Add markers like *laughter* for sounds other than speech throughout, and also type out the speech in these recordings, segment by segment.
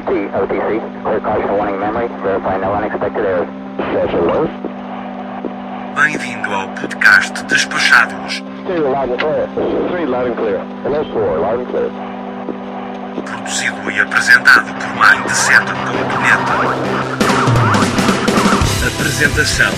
OT, OTC. Clear caution warning memory. Verify no unexpected errors. It was. Bem-vindo ao podcast Despachados, Two, loud and clear. Three, loud and clear. Hello, four, loud and clear. produzido e apresentado por Mindset.net. Apresentação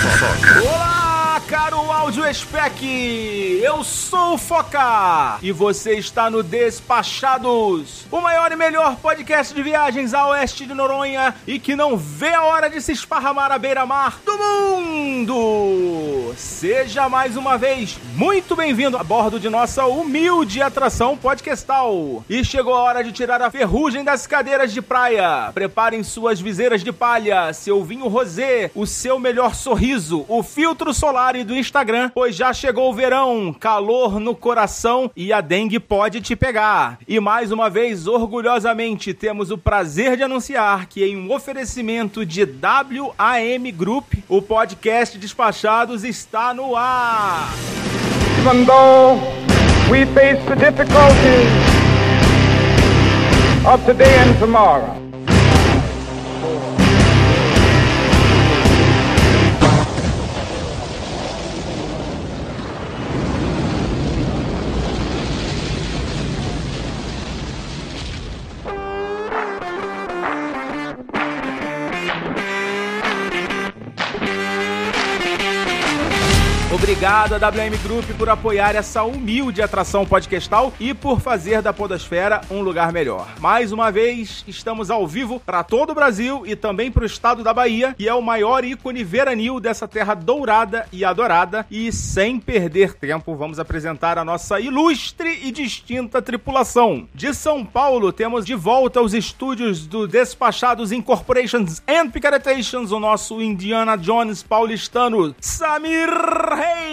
Fofoca Olá, caro áudio spec! Eu sou o Foca e você está no Despachados, o maior e melhor podcast de viagens a oeste de Noronha e que não vê a hora de se esparramar à beira-mar do mundo! Seja mais uma vez muito bem-vindo a bordo de nossa humilde atração podcastal. E chegou a hora de tirar a ferrugem das cadeiras de praia. Preparem suas viseiras de palha, seu vinho rosé, o seu melhor sorriso, o filtro solar e do Instagram, pois já chegou o verão, calor no coração e a dengue pode te pegar. E mais uma vez, orgulhosamente, temos o prazer de anunciar que em um oferecimento de WAM Group, o podcast Despachados está no ar. we face the difficulties of today and tomorrow. Obrigado a WM Group por apoiar essa humilde atração podcastal e por fazer da Podosfera um lugar melhor. Mais uma vez, estamos ao vivo para todo o Brasil e também para o estado da Bahia, que é o maior ícone veranil dessa terra dourada e adorada. E sem perder tempo, vamos apresentar a nossa ilustre e distinta tripulação. De São Paulo, temos de volta aos estúdios do Despachados Incorporations and Picaretations, o nosso Indiana Jones paulistano, Samir Reis.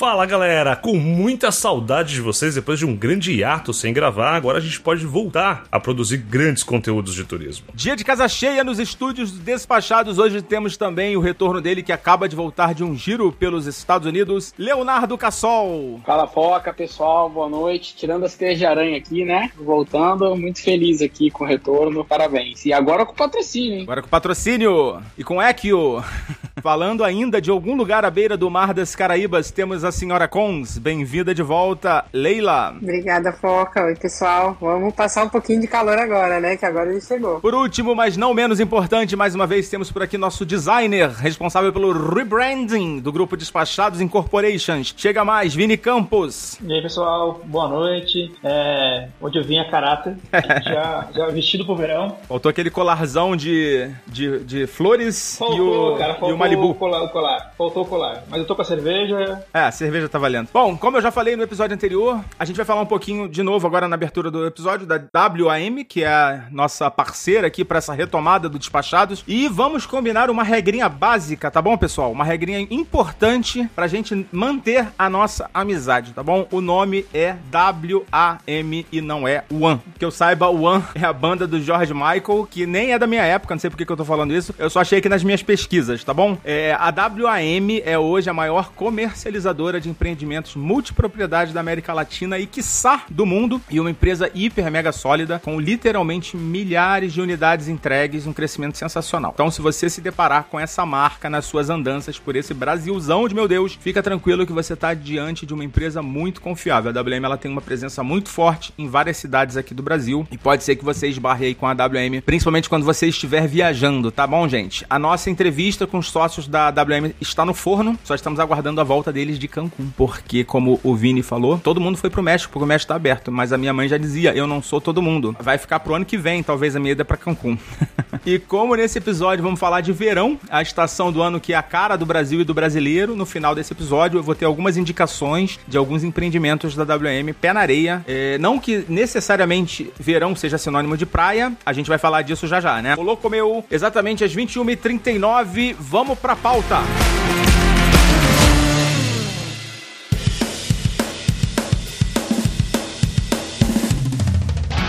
Fala galera, com muita saudade de vocês depois de um grande hiato sem gravar, agora a gente pode voltar a produzir grandes conteúdos de turismo. Dia de casa cheia nos estúdios Despachados. Hoje temos também o retorno dele que acaba de voltar de um giro pelos Estados Unidos, Leonardo Cassol. Fala Foca, pessoal, boa noite. Tirando as teias de aranha aqui, né? Voltando, muito feliz aqui com o retorno, parabéns. E agora com o patrocínio, hein? Agora com patrocínio e com Equio. *laughs* Falando ainda de algum lugar à beira do Mar das Caraíbas, temos a senhora Cons. Bem-vinda de volta, Leila. Obrigada, Foca. Oi, pessoal. Vamos passar um pouquinho de calor agora, né? Que agora ele chegou. Por último, mas não menos importante, mais uma vez temos por aqui nosso designer, responsável pelo rebranding do grupo Despachados Incorporations. Chega mais, Vini Campos. E aí, pessoal, boa noite. É, hoje eu vim a caráter, *laughs* já, já vestido pro verão. Faltou aquele colarzão de, de, de flores Faltou, e o, cara, faltou e o Malibu. O colar, o colar. Faltou o colar. Mas eu tô com a cerveja. É, a cerveja tá valendo. Bom, como eu já falei no episódio anterior, a gente vai falar um pouquinho de novo agora na abertura do episódio da WAM, que é a nossa parceira aqui para essa retomada do Despachados. E vamos combinar uma regrinha básica, tá bom, pessoal? Uma regrinha importante pra gente manter a nossa amizade, tá bom? O nome é WAM e não é One. Que eu saiba, One é a banda do George Michael, que nem é da minha época, não sei por que eu tô falando isso. Eu só achei que nas minhas pesquisas, tá bom? É, a WAM é hoje a maior comercializadora de empreendimentos multipropriedade da América Latina e, quiçá, do mundo. E uma empresa hiper mega sólida, com literalmente milhares de unidades entregues, um crescimento sensacional. Então, se você se deparar com essa marca nas suas andanças por esse Brasilzão de meu Deus, fica tranquilo que você está diante de uma empresa muito confiável. A WM ela tem uma presença muito forte em várias cidades aqui do Brasil e pode ser que você esbarre aí com a WM, principalmente quando você estiver viajando, tá bom, gente? A nossa entrevista com os sócios da WM está no forno, só estamos aguardando a volta deles de Cancún, porque como o Vini falou, todo mundo foi pro México, porque o México tá aberto, mas a minha mãe já dizia, eu não sou todo mundo. Vai ficar pro ano que vem, talvez a minha ida para Cancún. *laughs* e como nesse episódio vamos falar de verão, a estação do ano que é a cara do Brasil e do brasileiro, no final desse episódio eu vou ter algumas indicações de alguns empreendimentos da WM pé na areia. É, não que necessariamente verão seja sinônimo de praia, a gente vai falar disso já já, né? Colocou meu exatamente às 21h39, vamos pra pauta.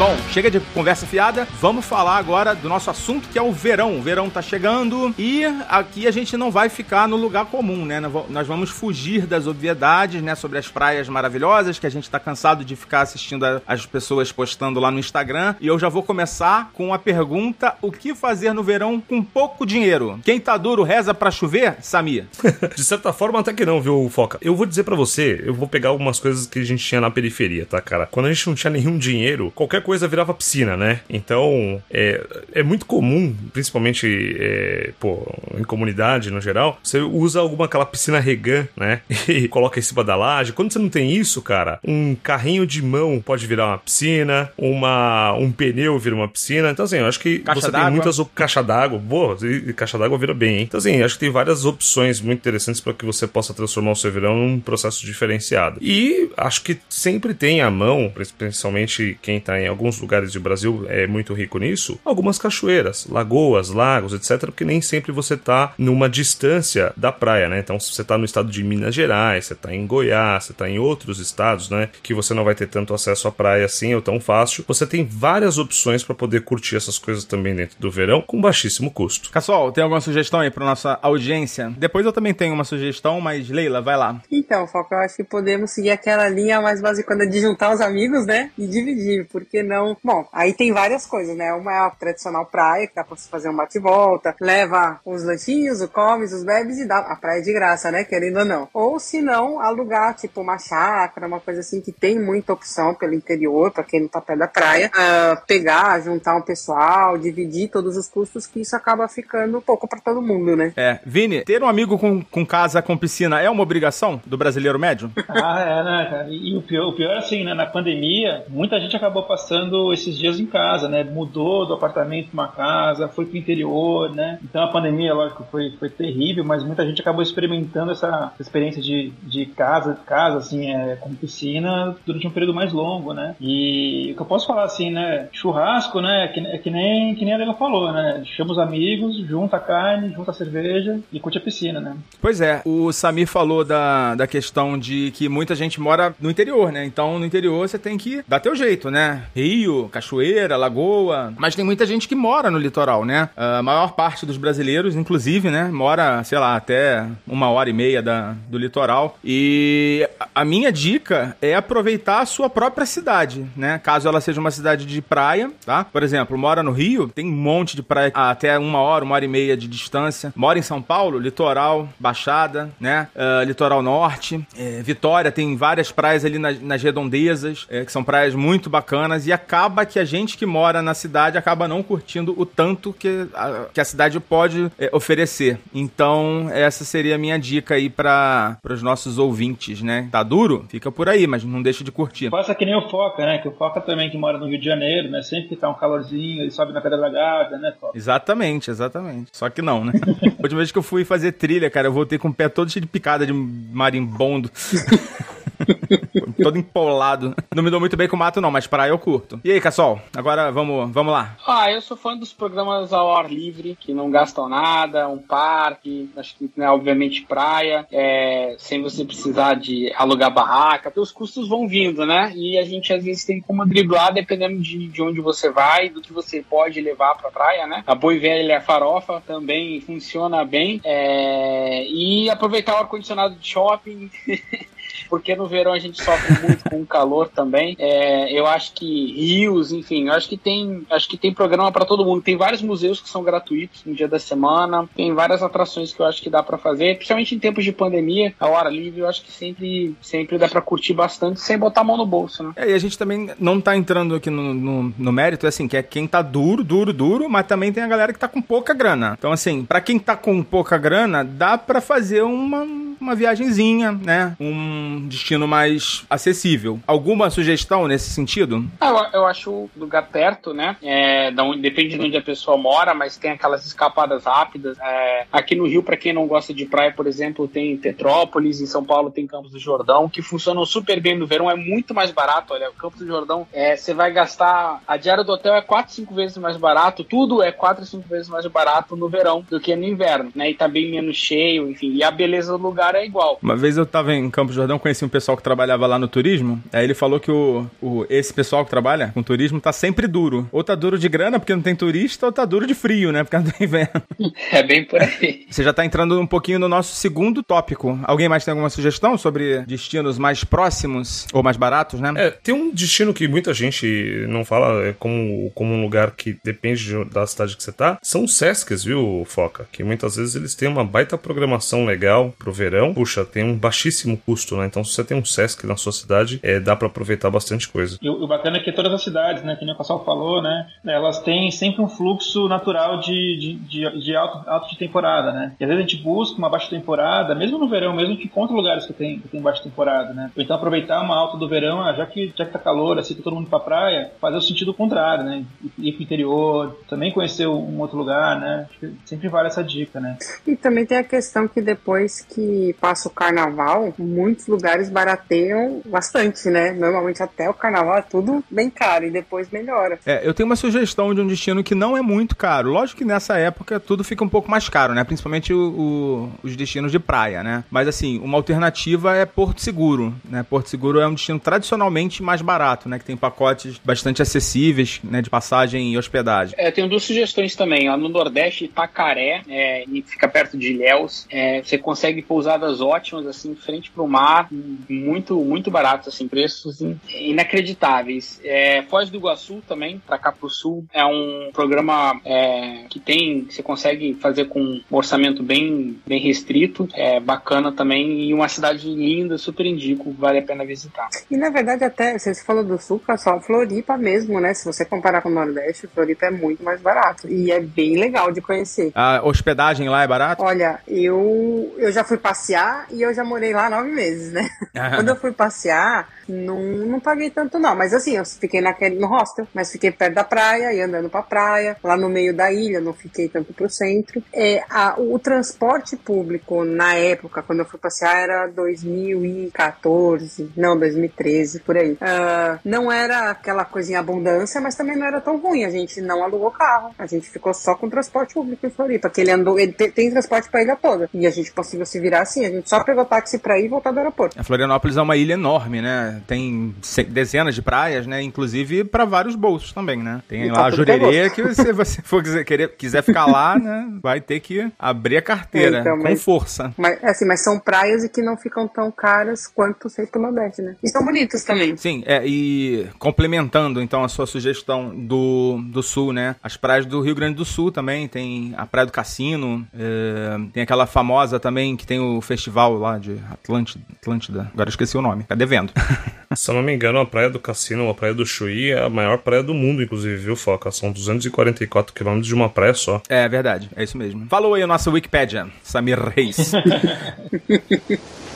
Bom, chega de conversa fiada, vamos falar agora do nosso assunto que é o verão. O verão tá chegando e aqui a gente não vai ficar no lugar comum, né? Nós vamos fugir das obviedades, né? Sobre as praias maravilhosas que a gente tá cansado de ficar assistindo as pessoas postando lá no Instagram. E eu já vou começar com a pergunta: o que fazer no verão com pouco dinheiro? Quem tá duro reza pra chover? Samir. *laughs* De certa forma, até que não, viu, Foca? Eu vou dizer pra você, eu vou pegar algumas coisas que a gente tinha na periferia, tá, cara? Quando a gente não tinha nenhum dinheiro, qualquer coisa virava piscina, né? Então, é, é muito comum, principalmente, é, pô, em comunidade no geral, você usa alguma aquela piscina regan, né? *laughs* E coloca em cima da laje. Quando você não tem isso, cara, um carrinho de mão pode virar uma piscina, uma, um pneu vira uma piscina. Então, assim, eu acho que Caixa você tem muitas caixa d'água, boa, e caixa d'água vira bem, hein? Então, assim, acho que tem várias opções muito interessantes para que você possa transformar o seu verão num processo diferenciado. E acho que sempre tem à mão, principalmente quem tá em alguns lugares do Brasil é muito rico nisso, algumas cachoeiras, lagoas, lagos, etc, porque nem sempre você tá numa distância da praia, né? Então, se você tá no estado de Minas Gerais, você tá em Goiás, você tá em outros estados, né, que você não vai ter tanto acesso à praia assim ou tão fácil, você tem várias opções para poder curtir essas coisas também dentro do verão com baixíssimo custo. Cassol, tem alguma sugestão aí pra nossa audiência? Depois eu também tenho uma sugestão, mas Leila, vai lá. Então, Foco, eu acho que podemos seguir aquela linha mais basicona de juntar os amigos, né? E dividir, porque não. Bom, aí tem várias coisas, né? Uma é a tradicional praia, que dá pra você fazer um bate-volta, leva os lanchinhos, os comes, os bebes e dá a praia de graça, né? Querendo ou não. Ou se não, alugar, tipo, uma chácara, uma coisa assim, que tem muita opção pelo interior, pra quem não tá perto da praia. Ah, pegar, juntar um pessoal, dividir todos os custos, que isso acaba ficando pouco pra todo mundo, né? É, Vini, ter um amigo com, com casa com piscina é uma obrigação do brasileiro médio? Ah, é, né, cara? E o pior, o pior, assim, né? Na pandemia, muita gente acabou passando esses dias em casa, né? Mudou do apartamento pra uma casa, foi pro interior, né? Então a pandemia, lógico, foi, foi terrível, mas muita gente acabou experimentando essa experiência de, de casa, casa, assim, é, com piscina durante um período mais longo, né? E o que eu posso falar, assim, né? Churrasco, né? É que, é que nem, que nem a Leila falou, né? Chama os amigos, junta a carne, junta a cerveja e curte a piscina, né? Pois é, o Samir falou da, da questão de que muita gente mora no interior, né? Então no interior você tem que dar teu jeito, né? Rio, cachoeira, lagoa. Mas tem muita gente que mora no litoral, né? A maior parte dos brasileiros, inclusive, né? Mora, sei lá, até uma hora e meia da, do litoral. E a- a minha dica é aproveitar a sua própria cidade, né? Caso ela seja uma cidade de praia, tá? Por exemplo, mora no Rio, tem um monte de praia a até uma hora, uma hora e meia de distância. Mora em São Paulo, litoral, Baixada, né? Ah, litoral Norte, é, Vitória, tem várias praias ali nas, nas redondezas, é, que são praias muito bacanas, e acaba que a gente que mora na cidade acaba não curtindo o tanto que a, que a cidade pode é, oferecer. Então, essa seria a minha dica aí para os nossos ouvintes, né? Tá duro? Fica por aí, mas não deixa de curtir. Faça que nem o Foca, né? Que o Foca também que mora no Rio de Janeiro, né? Sempre que tá um calorzinho, ele sobe na Pedra da Gávea, né, Foca? Exatamente, exatamente. Só que não, né? *laughs* A última vez que eu fui fazer trilha, cara, eu voltei com o pé todo cheio de picada de marimbondo. *laughs* todo empolado. Não me dou muito bem com mato, não, mas praia eu curto. E aí, Cassol? Agora vamos, vamos lá. Ah, eu sou fã dos programas ao ar livre, que não gastam nada, um parque, acho que, né, obviamente, praia, é, sem você precisar de alugar barraca, porque os custos vão vindo, né? E a gente às vezes tem como driblar dependendo de, de onde você vai, do que você pode levar pra praia, né? A boa e velha farofa também funciona bem. é, e aproveitar o ar-condicionado de shopping. *laughs* porque no verão a gente sofre muito com o calor também. É, eu acho que rios, enfim, eu acho que tem, acho que tem programa para todo mundo. Tem vários museus que são gratuitos no dia da semana. Tem várias atrações que eu acho que dá para fazer, principalmente em tempos de pandemia, ao ar livre. Eu acho que sempre, sempre dá para curtir bastante sem botar a mão no bolso, né? É, e a gente também não tá entrando aqui no, no, no mérito, é assim, que é quem tá duro, duro, duro, mas também tem a galera que tá com pouca grana. Então, assim, pra quem tá com pouca grana, dá pra fazer uma, uma viagenzinha, né? Um destino mais acessível. Alguma sugestão nesse sentido? Ah, eu, eu acho o lugar perto, né? É, da onde, depende de onde a pessoa mora, mas tem aquelas escapadas rápidas. É, aqui no Rio, para quem não gosta de praia, por exemplo, tem Petrópolis, em São Paulo tem Campos do Jordão, que funcionam super bem no verão, é muito mais barato. Olha, o Campos do Jordão, é, você vai gastar. A diária do hotel é 4, 5 vezes mais barato, tudo é 4, 5 vezes mais barato no verão do que no inverno, né? E tá bem menos cheio, enfim. E a beleza do lugar lugar é igual. Uma vez eu tava em Campos do Jordão, conheci um pessoal que trabalhava lá no turismo. Aí ele falou que o, o, esse pessoal que trabalha com turismo tá sempre duro. Ou tá duro de grana porque não tem turista, ou tá duro de frio, né? Porque não tem inverno. *laughs* É bem por aí. Você já tá entrando um pouquinho no nosso segundo tópico. Alguém mais tem alguma sugestão sobre destinos mais próximos ou mais baratos, né? É, tem um destino que muita gente não fala é como, como um lugar que depende de- da cidade que você tá. São os Sescs, viu, Foca? Que muitas vezes eles têm uma baita programação legal pro verão. Puxa, tem um baixíssimo custo, né? Então se você tem um Sesc na sua cidade, é, dá pra aproveitar bastante coisa. E o, o bacana é que todas as cidades, né, que nem o pessoal falou, né, elas têm sempre um fluxo natural de, de, de, de alto, alto de temporada, né. E às vezes a gente busca uma baixa temporada, mesmo no verão, mesmo que encontra lugares que tem, que tem baixa temporada, né. Ou então aproveitar uma alta do verão, ah, já que, já que tá calor, assim, tá todo mundo pra praia, fazer o sentido contrário, né. Ir pro interior, também conhecer um outro lugar, né. Sempre vale essa dica, né. E também tem a questão que depois que passa o carnaval, muitos lugares barateiam bastante, né? Normalmente até o carnaval é tudo bem caro e depois melhora. É, eu tenho uma sugestão de um destino que não é muito caro. Lógico que nessa época tudo fica um pouco mais caro, né? Principalmente o- o- os destinos de praia, né? Mas assim, uma alternativa é Porto Seguro, né? Porto Seguro é um destino tradicionalmente mais barato, né? Que tem pacotes bastante acessíveis, né? De passagem e hospedagem. É, tenho duas sugestões também. Ó, no Nordeste, Itacaré, é, e fica perto de Ilhéus. É, você consegue pousadas ótimas, assim, frente pro mar, muito, muito baratos, assim, preços in- inacreditáveis. É, Foz do Iguaçu também, pra cá pro sul, é um programa é, que tem, você consegue fazer com um orçamento bem, bem restrito, é bacana também, e uma cidade linda, super indico, vale a pena visitar. E na verdade, até, você falou do sul, pessoal, Floripa mesmo, né? Se você comparar com o Nordeste, Floripa é muito mais barato. E é bem legal de conhecer. A hospedagem lá é barata? Olha, eu, eu já fui passear e eu já morei lá nove meses, né? Quando eu fui passear, não, não paguei tanto não. Mas assim, eu fiquei naquele, no hostel, mas fiquei perto da praia e andando pra praia. Lá no meio da ilha, não fiquei tanto pro centro. É, a, o transporte público, na época, quando eu fui passear, era 2014, não, 2013, por aí. Ah, não era aquela coisa em abundância, mas também não era tão ruim. A gente não alugou carro. A gente ficou só com transporte público em Floripa, que ele andou, ele te- tem transporte pra ilha toda. E a gente conseguiu se virar assim. A gente só pegou táxi pra ir e voltar do aeroporto. A Florianópolis é uma ilha enorme, né? Tem dezenas de praias, né? Inclusive para vários bolsos também, né? Tem E lá pra a Jurerê que se você *laughs* for quiser, querer, quiser ficar lá, né? Vai ter que abrir a carteira É, então, com mas- força. Mas, assim, mas são praias e que não ficam tão caras quanto sei pro Nordeste, né? E são bonitas também. Sim, é, e complementando então a sua sugestão do, do Sul, né? As praias do Rio Grande do Sul também, tem a Praia do Cassino, é, tem aquela famosa também que tem o festival lá de Atlântida, Atlântida. agora eu esqueci o nome, tá devendo. *laughs* Se eu não me engano, a praia do Cassino, a praia do Chuí, é a maior praia do mundo, inclusive, viu, Foca? São 244 quilômetros de uma praia só. é verdade, é isso mesmo. Falou aí a nossa Wikipédia, Samir Reis. *laughs*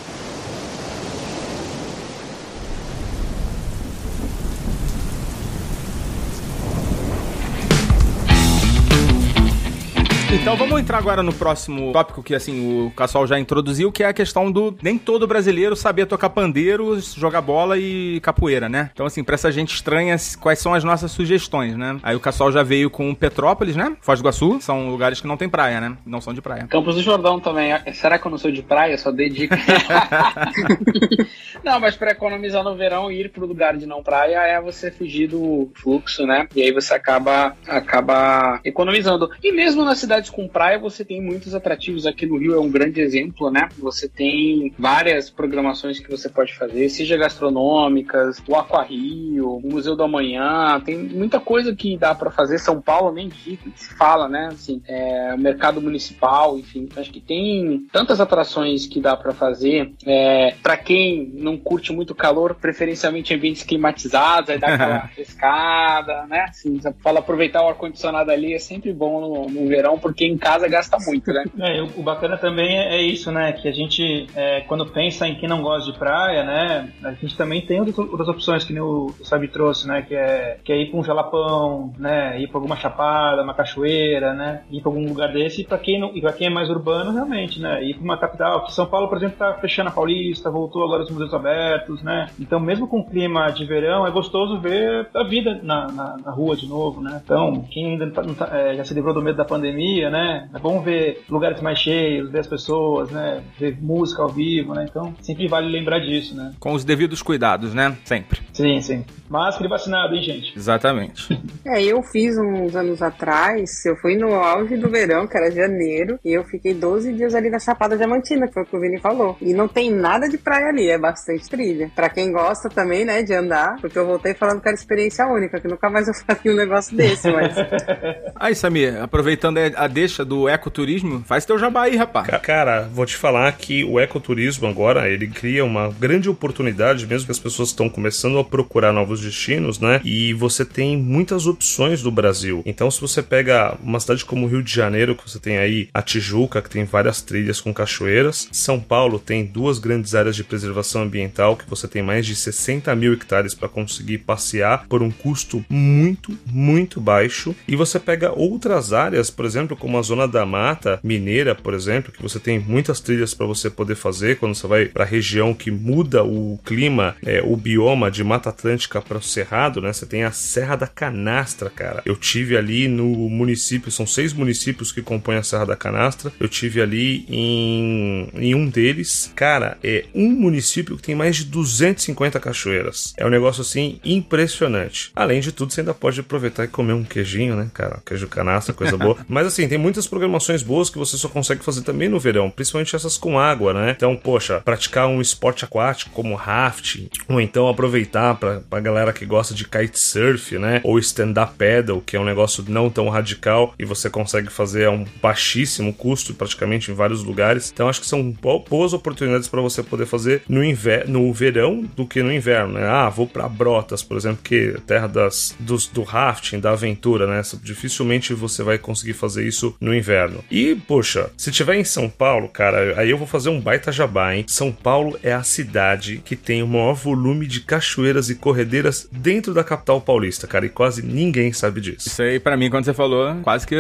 Então vamos entrar agora no próximo tópico que assim o Cassol já introduziu, que é a questão do nem todo brasileiro saber tocar pandeiro, jogar bola e capoeira, né? Então assim, pra essa gente estranha, quais são as nossas sugestões, né? Aí o Cassol já veio com Petrópolis, né? Foz do Iguaçu, são lugares que não tem praia, né? Não são de praia. Campos do Jordão também. Será que eu não sou de praia? Só dei dica. *laughs* não, mas para economizar no verão e ir para o lugar de não praia é você fugir do fluxo, né? E aí você acaba, acaba economizando. E mesmo nas cidades com praia, você tem muitos atrativos. Aqui no Rio é um grande exemplo, né? Você tem várias programações que você pode fazer, seja gastronômicas, o Aquarrio, o Museu do Amanhã, tem muita coisa que dá para fazer. São Paulo nem se fala, né? Assim, é, mercado municipal, enfim. Acho que tem tantas atrações que dá para fazer. É, para quem não curte muito calor, preferencialmente ambientes climatizados, aí dá *laughs* aquela frescada, né? Assim, fala aproveitar o ar-condicionado ali é sempre bom no, no verão, porque em casa gasta muito, né? *laughs* É, o, bacana também é, é isso, né? Que a gente, é, quando pensa em quem não gosta de praia, né? A gente também tem outras, opções que nem o, Sabi trouxe, né? Que é, que é ir pra um jalapão, né? Ir pra alguma chapada, uma cachoeira, né? Ir pra algum lugar desse. E pra quem, quem é mais urbano, realmente, né? Ir pra uma capital. São Paulo, por exemplo, tá fechando a Paulista, voltou agora os museus abertos, né? Então, mesmo com o clima de verão, é gostoso ver a vida na, na, na rua de novo, né? Então, quem ainda não tá- é, já se livrou do medo da pandemia, né? É bom ver lugares mais cheios, ver as pessoas, né? Ver música ao vivo, né? Então, sempre vale lembrar disso, né? Com os devidos cuidados, né? Sempre. Sim, sim. Máscara e vacinado, hein, gente? Exatamente. *laughs* É, eu fiz uns anos atrás, eu fui no auge do verão, que era janeiro, e eu fiquei 12 dias ali na Chapada Diamantina, que foi o que o Vini falou. E não tem nada de praia ali, é bastante trilha. Pra quem gosta também, né, de andar, porque eu voltei falando que era experiência única, que nunca mais eu *laughs* faria um negócio desse, mas... *laughs* Aí, Samir, aproveitando a deixa do ecoturismo, faz teu jabá aí, rapaz. Ca- Cara, vou te falar que o ecoturismo agora, ele cria uma grande oportunidade, mesmo que as pessoas estão começando a procurar novos destinos, né? E você tem muitas opções do Brasil. Então, se você pega uma cidade como o Rio de Janeiro, que você tem aí a Tijuca, que tem várias trilhas com cachoeiras. São Paulo tem duas grandes áreas de preservação ambiental, que você tem mais de 60 mil hectares para conseguir passear por um custo muito, muito baixo. E você pega outras áreas, por exemplo, como a Zona da Mata Mineira, por exemplo, que você tem muitas trilhas para você poder fazer quando você vai para a região que muda o clima, é, o bioma de Mata Atlântica para o Cerrado, né? Você tem a Serra da Canastra, cara. Eu tive ali no município, são seis municípios que compõem a Serra da Canastra. Eu tive ali em, em um deles, cara, é um município que tem mais de 250 cachoeiras. É um negócio assim impressionante. Além de tudo, você ainda pode aproveitar e comer um queijinho, né, cara? Queijo canastra, coisa boa. *laughs* Mas assim, tem muitas programações boas que você só consegue fazer também no verão, principalmente essas com água, né? Então, poxa, praticar um esporte aquático como rafting, ou então aproveitar pra, pra galera que gosta de kitesurf, né? Ou stand-up paddle, que é um negócio não tão radical e você consegue fazer a um baixíssimo custo, praticamente em vários lugares. Então, acho que são bo- boas oportunidades para você poder fazer no, inver no verão do que no inverno, né? Ah, vou pra Brotas, por exemplo, que é terra das, dos, do rafting, da aventura, né? Dificilmente você vai conseguir fazer isso no inverno. E, poxa, se tiver em São Paulo, cara, aí eu vou fazer um baita jabá, hein? São Paulo é a cidade que tem o maior volume de cachoeiras e corredeiras dentro da capital paulista, cara, e quase ninguém sabe disso. Isso aí, pra mim, quando você falou, quase que,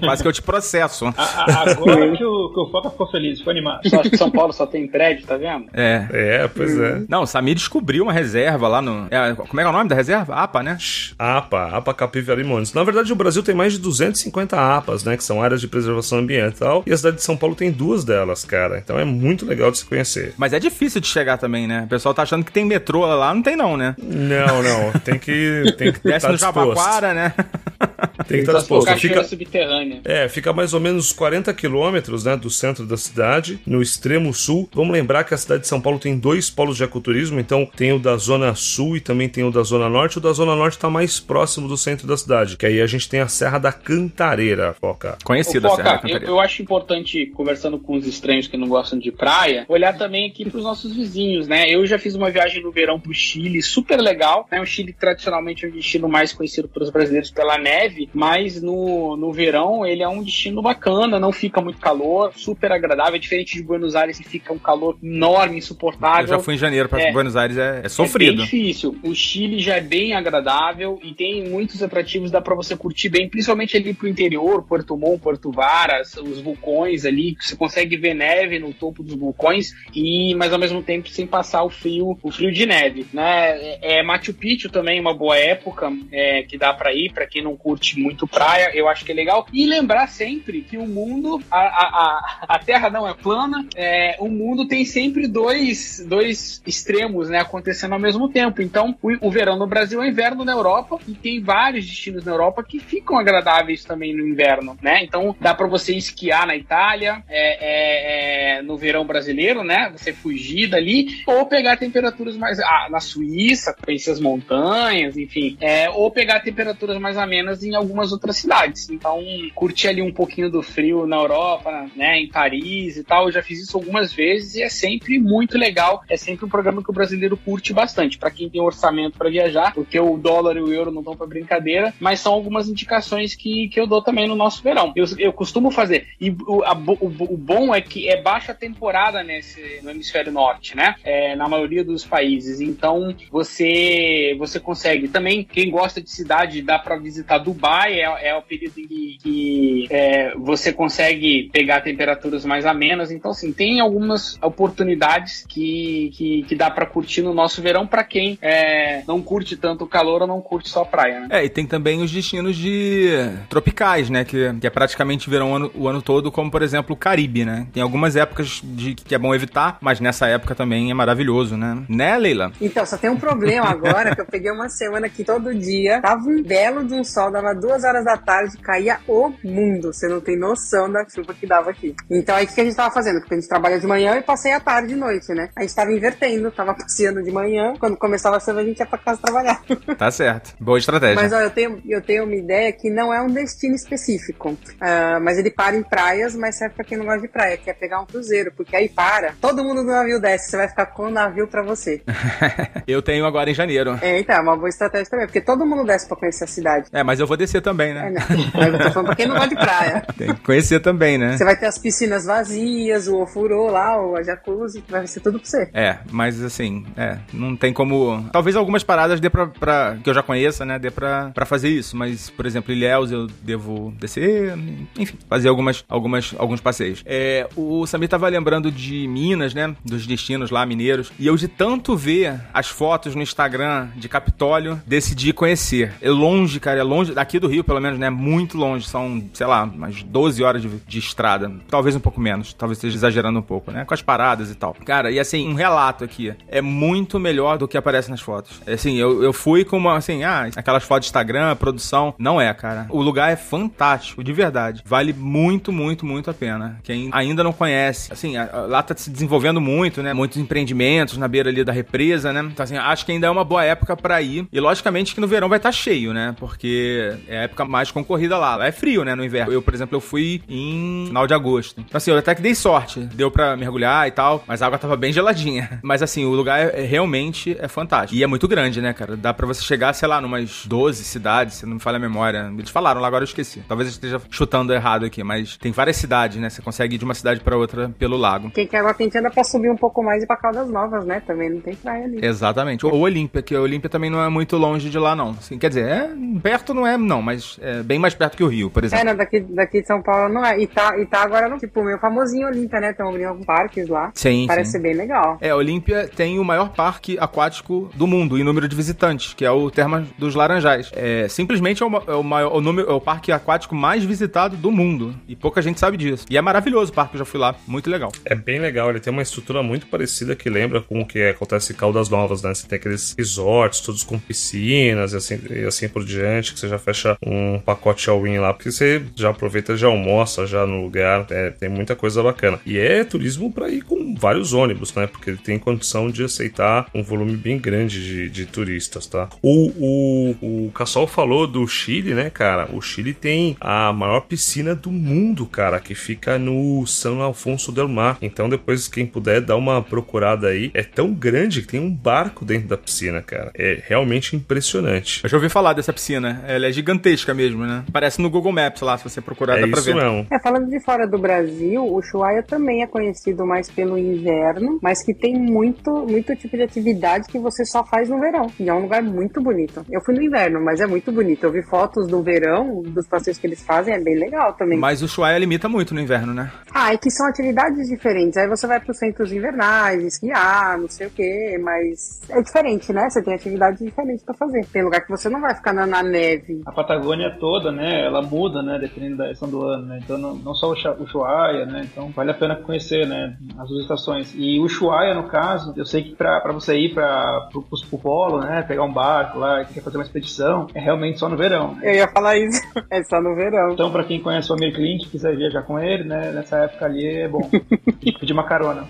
quase que eu te processo. A- a- agora que o, que o Foca ficou feliz, ficou animado. Só acho que São Paulo só tem prédio, tá vendo? É. É, pois é. Não, o Samir descobriu uma reserva lá no. é, como é é o nome da reserva? APA, né? APA, APA Capivara e Montes. Na verdade, o Brasil tem mais de 250 APAs, né? Que são áreas de preservação ambiental. E a cidade de São Paulo tem duas delas, cara. Então é muito legal de se conhecer. Mas é difícil de chegar também, né? O pessoal tá achando que tem metrô lá, não tem não, né? Não, não. Tem que, tem que *laughs* Desce estar no disposto. Jabaquara, né? *laughs* Tem que estar disposto. Fica, subterrânea. É, fica mais ou menos 40 quilômetros né, do centro da cidade, no extremo sul. Vamos lembrar que a cidade de São Paulo tem dois polos de ecoturismo, então tem o da Zona Sul e também tem o da Zona Norte. O da Zona Norte está mais próximo do centro da cidade, que aí a gente tem a Serra da Cantareira, Foca. Conhecida Ô, a Serra da Foca, eu, Cantareira. eu acho importante, conversando com os estranhos que não gostam de praia, olhar também aqui pros nossos vizinhos, né? Eu já fiz uma viagem no verão pro Chile, super legal, né? O Chile tradicionalmente é um destino mais conhecido pelos brasileiros pela neve, mas no, no verão ele é um destino bacana, não fica muito calor, super agradável, é diferente de Buenos Aires que fica um calor enorme, insuportável. Eu já fui em janeiro pra É. Buenos Aires, é, é É sofrido. difícil. O Chile já é bem agradável e tem muitos atrativos, dá pra você curtir bem, principalmente ali pro interior, Porto Montt, Porto Varas, os vulcões ali, que você consegue ver neve no topo dos vulcões e, mas ao mesmo tempo sem passar o frio, o frio de neve, né? É, é Machu Picchu também uma boa época é, que dá pra ir para quem não curte muito praia, eu acho que é legal e lembrar sempre que o mundo, a, a, a, Terra não é plana, é, o mundo tem sempre dois, dois extremos, né, acontecendo ao mesmo tempo. Então, o, o verão no Brasil é inverno na Europa e tem vários destinos na Europa que ficam agradáveis também no inverno, né? Então, dá para você esquiar na Itália, é, é, é, no verão brasileiro, né? Você fugir dali ou pegar temperaturas mais ah, na Suíça, conhecer as montanhas, enfim, é, ou pegar temperaturas mais amenas em algumas outras cidades. Então, curtir ali um pouquinho do frio na Europa, né? Em Paris e tal. Eu já fiz isso algumas vezes e é sempre muito legal. É sempre um programa que o brasileiro curte bastante. Para quem tem orçamento para viajar, porque o dólar e o euro não estão para brincadeira, mas são algumas indicações que, que eu dou também no nosso verão. Eu, eu costumo fazer. E o, a o, o bom é que é baixa temporada nesse, no hemisfério norte, né? É, na maioria dos países. Então você você consegue também. Quem gosta de cidade dá para visitar Dubai maio é, é o período em que, que, é, você consegue pegar temperaturas mais amenas. Então, assim, tem algumas oportunidades que, que, que dá para curtir no nosso verão para quem é, não curte tanto o calor ou não curte só a praia, né? É, e tem também os destinos de tropicais, né? Que, que é praticamente verão o ano, o ano todo, como por exemplo o Caribe, né? Tem algumas épocas de que é bom evitar, mas nessa época também é maravilhoso, né? Né, Leila? Então, só tem um problema agora que eu peguei uma semana que todo dia tava um belo de um sol, dava duas horas da tarde, caía o mundo. Você não tem noção da chuva que dava aqui. Então aí o que a gente tava fazendo? Porque a gente trabalha de manhã e passei a tarde e noite, né? A gente tava invertendo, tava *laughs* passeando de manhã, quando começava a chuva a gente ia pra casa trabalhar. Tá certo. Boa estratégia. Mas ó, eu tenho, eu tenho uma ideia que não é um destino específico. Uh, mas ele para em praias, mas serve pra quem não gosta de praia, que é pegar um cruzeiro, porque aí para, todo mundo do navio desce, você vai ficar com o navio pra você. *laughs* eu tenho agora em janeiro. É, então, é uma boa estratégia também, porque todo mundo desce pra conhecer a cidade. É, mas eu vou descer também, né? É, não. Eu tô falando pra quem não gosta de praia. Tem que conhecer também, né? Você vai ter as piscinas vazias, o ofurô lá, o jacuzzi, vai ser tudo pra você. É, mas assim, é, não tem como. Talvez algumas paradas dê pra, pra que eu já conheça, né? Dê pra, pra fazer isso. Mas, por exemplo, Ilhéus eu devo descer, enfim, fazer algumas, algumas, alguns passeios. É, o Samir tava lembrando de Minas, né? Dos destinos lá mineiros. E eu, de tanto ver as fotos no Instagram de Capitólio, decidi conhecer. É longe, cara, é longe, daqui do Rio, pelo menos, né? Muito longe. São, sei lá, umas 12 horas de, de estrada. Talvez um pouco menos. Talvez esteja exagerando um pouco, né? Com as paradas e tal. Cara, e assim, um relato aqui. É muito melhor do que aparece nas fotos. É, assim, eu, eu fui com uma, assim, ah, aquelas fotos de Instagram, produção. Não é, cara. O lugar é fantástico, de verdade. Vale muito, muito, muito a pena. Quem ainda não conhece, assim, lá tá se desenvolvendo muito, né? Muitos empreendimentos na beira ali da represa, né? Então, assim, acho que ainda é uma boa época para ir. E logicamente que no verão vai estar tá cheio, né? Porque é a época mais concorrida lá. Lá é frio, né? No inverno. Eu, por exemplo, eu fui em final de agosto. Então, assim, eu até que dei sorte. Deu para mergulhar e tal, mas a água tava bem geladinha. *laughs* Mas, assim, o lugar é, é, realmente é fantástico. E é muito grande, né, cara? Dá para você chegar, sei lá, numas 12 cidades, se não me falha a memória. Eles falaram lá, agora eu esqueci. Talvez eu esteja chutando errado aqui, mas tem várias cidades, né? Você consegue ir de uma cidade para outra pelo lago. Quem quer água quente anda pra subir um pouco mais e pra Caldas Novas, né? Também não tem praia ali. Exatamente. Ou Olímpia, que a Olímpia também não é muito longe de lá, não. Assim, quer dizer, é perto não é, não, mas é bem mais perto que o Rio, por exemplo. É, não, daqui, daqui de São Paulo não é. E tá, e tá agora, tipo, meio famosinho Olímpia, né? Abrindo alguns parques lá. Sim, Parece sim. ser bem legal. É, a Olímpia tem o maior parque aquático do mundo em número de visitantes, que é o Termas dos Laranjais. É, simplesmente é o, é o maior, o, número, é o parque aquático mais visitado do mundo. E pouca gente sabe disso. E é maravilhoso o parque, eu já fui lá. Muito legal. É bem legal, ele tem uma estrutura muito parecida que lembra com o que acontece em Caldas Novas, né? Você tem aqueles resorts, todos com piscinas e assim, e assim por diante, que você já fecha um pacote all-in lá, porque você já aproveita, já almoça já no lugar, é, tem muita coisa bacana. E é turismo para ir com vários ônibus, né? Porque ele tem condição de aceitar um volume bem grande de, de turistas, tá? O, o, o Cassol falou do Chile, né, cara? O Chile tem a maior piscina do mundo, cara, que fica no São Alfonso del Mar. Então, depois, quem puder, dar uma procurada aí. É tão grande que tem um barco dentro da piscina, cara. É realmente impressionante. Eu já ouvi falar dessa piscina. Ela é gigantesca mesmo, né? Parece no Google Maps lá, se você procurar, é dá pra isso ver. Mesmo. É, falando de fora do Brasil, o Ushuaia também é conhecido mais pelo inverno, mas que tem muito, muito tipo de atividade que você só faz no verão. E é um lugar muito bonito. Eu fui no inverno, mas é muito bonito. Eu vi fotos do verão, dos passeios que eles fazem, é bem legal também. Mas o Ushuaia limita muito no inverno, né? Ah, é que são atividades diferentes. Aí você vai para os centros invernais, esquiar, não sei o quê, mas é diferente, né? Você tem atividades diferentes para fazer. Tem lugar que você não vai ficar na, na, neve. A Patagônia toda, né? Ela muda, né? Dependendo da estação do ano, né? Então não, não só o Ushuaia, né? Então vale a pena conhecer, né? As duas estações. E o Ushuaia, no caso, eu sei que para você ir para pro polo, né? Pegar um barco lá, que quer fazer uma expedição, é realmente só no verão. Né? Eu ia falar isso. *laughs* É só no verão. Então, para quem conhece o Amir Clint, quiser viajar com ele, né? Nessa época ali é bom. *laughs* Pedir uma carona.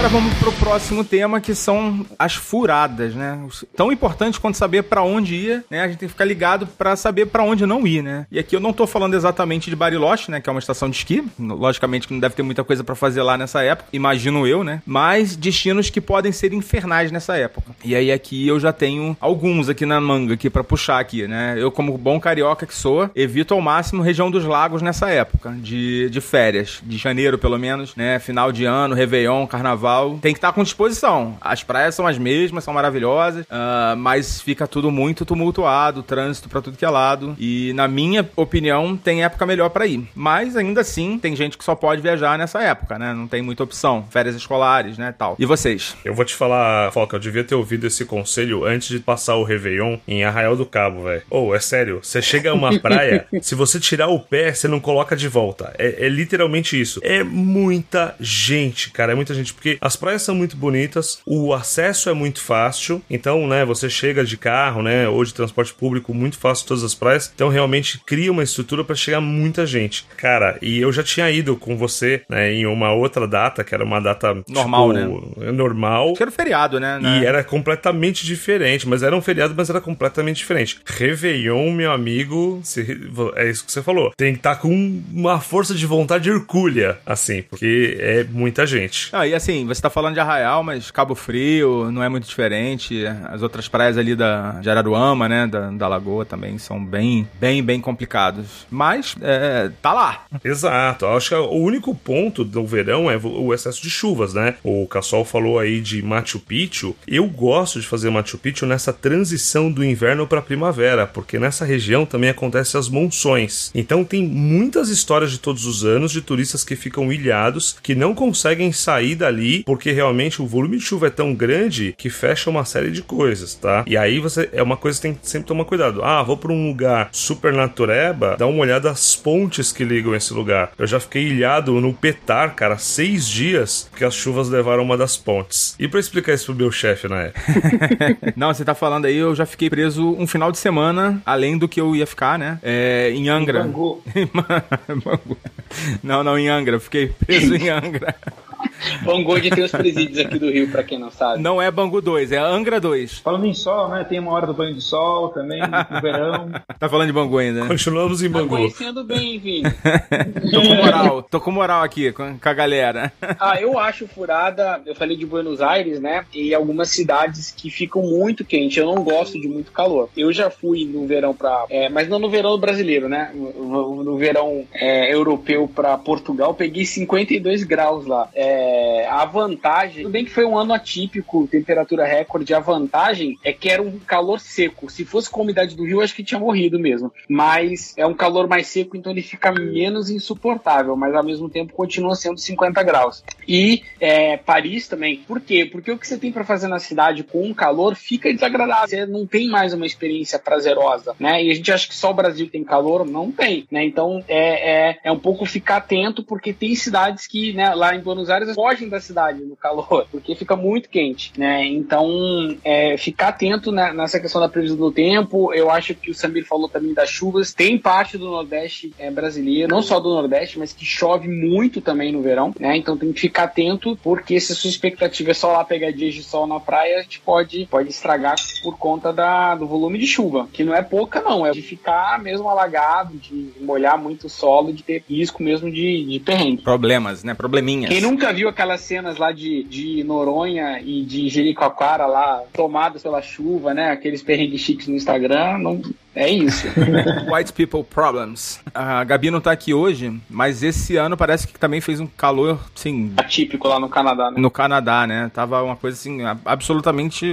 Agora vamos pro próximo tema, que são as furadas, né? Tão importante quanto saber para onde ir, né? A gente tem que ficar ligado para saber para onde não ir, né? E aqui eu não tô falando exatamente de Bariloche, né? Que é uma estação de esqui. Logicamente que não deve ter muita coisa para fazer lá nessa época, imagino eu, né? Mas destinos que podem ser infernais nessa época. E aí aqui eu já tenho alguns aqui na manga aqui para puxar aqui, né? Eu como bom carioca que sou, evito ao máximo região dos lagos nessa época de, de férias, de janeiro pelo menos, né? Final de ano, Réveillon, Carnaval. Tem que estar com disposição. As praias são as mesmas, são maravilhosas, uh, mas fica tudo muito tumultuado, trânsito para tudo que é lado. E na minha opinião, tem época melhor para ir. Mas ainda assim, tem gente que só pode viajar nessa época, né? Não tem muita opção. Férias escolares, né, tal. E vocês? Eu vou te falar, Foca, eu devia ter ouvido esse conselho antes de passar o Réveillon em Arraial do Cabo, velho. Ou, oh, é sério, você chega a uma *laughs* praia, se você tirar o pé, você não coloca de volta. É, é literalmente isso. É muita gente, cara, é muita gente, porque as praias são muito bonitas, o acesso é muito fácil, então, né, você chega de carro, né, ou de transporte público muito fácil todas as praias, então realmente cria uma estrutura para chegar muita gente. Cara, e eu já tinha ido com você, né, em uma outra data, que era uma data normal, tipo, né? Normal. Que era feriado, né? E era completamente diferente, mas era um feriado, mas era completamente diferente. Réveillon, meu amigo, é isso que você falou. Tem que estar tá com uma força de vontade hercúlea, assim, porque é muita gente. Ah, e assim, você tá falando de Arraial, mas Cabo Frio não é muito diferente. As outras praias ali da, de Araruama, né, da, da Lagoa também são bem, bem, bem complicados. Mas, é, tá lá. Exato. Acho que o único ponto do verão é o excesso de chuvas, né? O Cassol falou aí de Machu Picchu. Eu gosto de fazer Machu Picchu nessa transição do inverno para primavera, porque nessa região também acontecem as monções. Então tem muitas histórias de todos os anos de turistas que ficam ilhados, que não conseguem sair dali porque realmente o volume de chuva é tão grande que fecha uma série de coisas, tá? E aí você é uma coisa que tem que sempre tomar cuidado. Ah, vou para um lugar super natureba, dá uma olhada às pontes que ligam esse lugar. Eu já fiquei ilhado no Petar, cara, seis dias, porque as chuvas levaram uma das pontes. E para explicar isso pro meu chefe na época? *laughs* não, você tá falando aí, eu já fiquei preso um final de semana, além do que eu ia ficar, né? É, em Angra. Em Bangu. *laughs* não, não, em Angra. Eu fiquei preso *laughs* em Angra. Bangu tem os presídios aqui do Rio, pra quem não sabe. Não é Bangu 2, é Angra 2. Falando em sol, né? Tem uma hora do banho de sol também, no *laughs* verão. Tá falando de Bangu ainda, né? Continuamos em tá Bangu. Tá conhecendo bem, Vini. *laughs* tô com moral, tô com moral aqui, com, com a galera. *laughs* ah, eu acho furada, eu falei de Buenos Aires, né? E algumas cidades que ficam muito quentes. Eu não gosto de muito calor. Eu já fui no verão pra. É, mas não no verão brasileiro, né? No, no verão é, europeu pra Portugal, peguei 52 graus lá. É, é, a vantagem, tudo bem que foi um ano atípico, temperatura recorde, a vantagem é que era um calor seco. Se fosse com a umidade do Rio, acho que tinha morrido mesmo. Mas é um calor mais seco, então ele fica menos insuportável, mas ao mesmo tempo continua sendo 50 graus. E é, Paris também. Por quê? Porque o que você tem para fazer na cidade com um calor fica desagradável. Você não tem mais uma experiência prazerosa, né? E a gente acha que só o Brasil tem calor, não tem, né? Então é, é, é um pouco ficar atento, porque tem cidades que, né, lá em Buenos Aires fogem da cidade no calor, *laughs* porque fica muito quente, né? Então, é, ficar atento né, nessa questão da previsão do tempo. Eu acho que o Samir falou também das chuvas. Tem parte do Nordeste é, brasileiro, não só do Nordeste, mas que chove muito também no verão, né? Então tem que ficar atento, porque se a sua expectativa é só lá pegar dias de sol na praia, a gente pode, pode estragar por conta da, do volume de chuva, que não é pouca, não. É de ficar mesmo alagado, de molhar muito o solo, de ter risco mesmo de, de perrengue. Problemas, né? Probleminhas. Quem nunca viu aquelas cenas lá de, de Noronha e de Jericoacoara lá, tomadas pela chuva, né? Aqueles perrengues chiques no Instagram, não, é isso. *laughs* White People Problems. A Gabi não tá aqui hoje, mas esse ano parece que também fez um calor, assim... Atípico lá no Canadá, né? No Canadá, né? Tava uma coisa, assim, absolutamente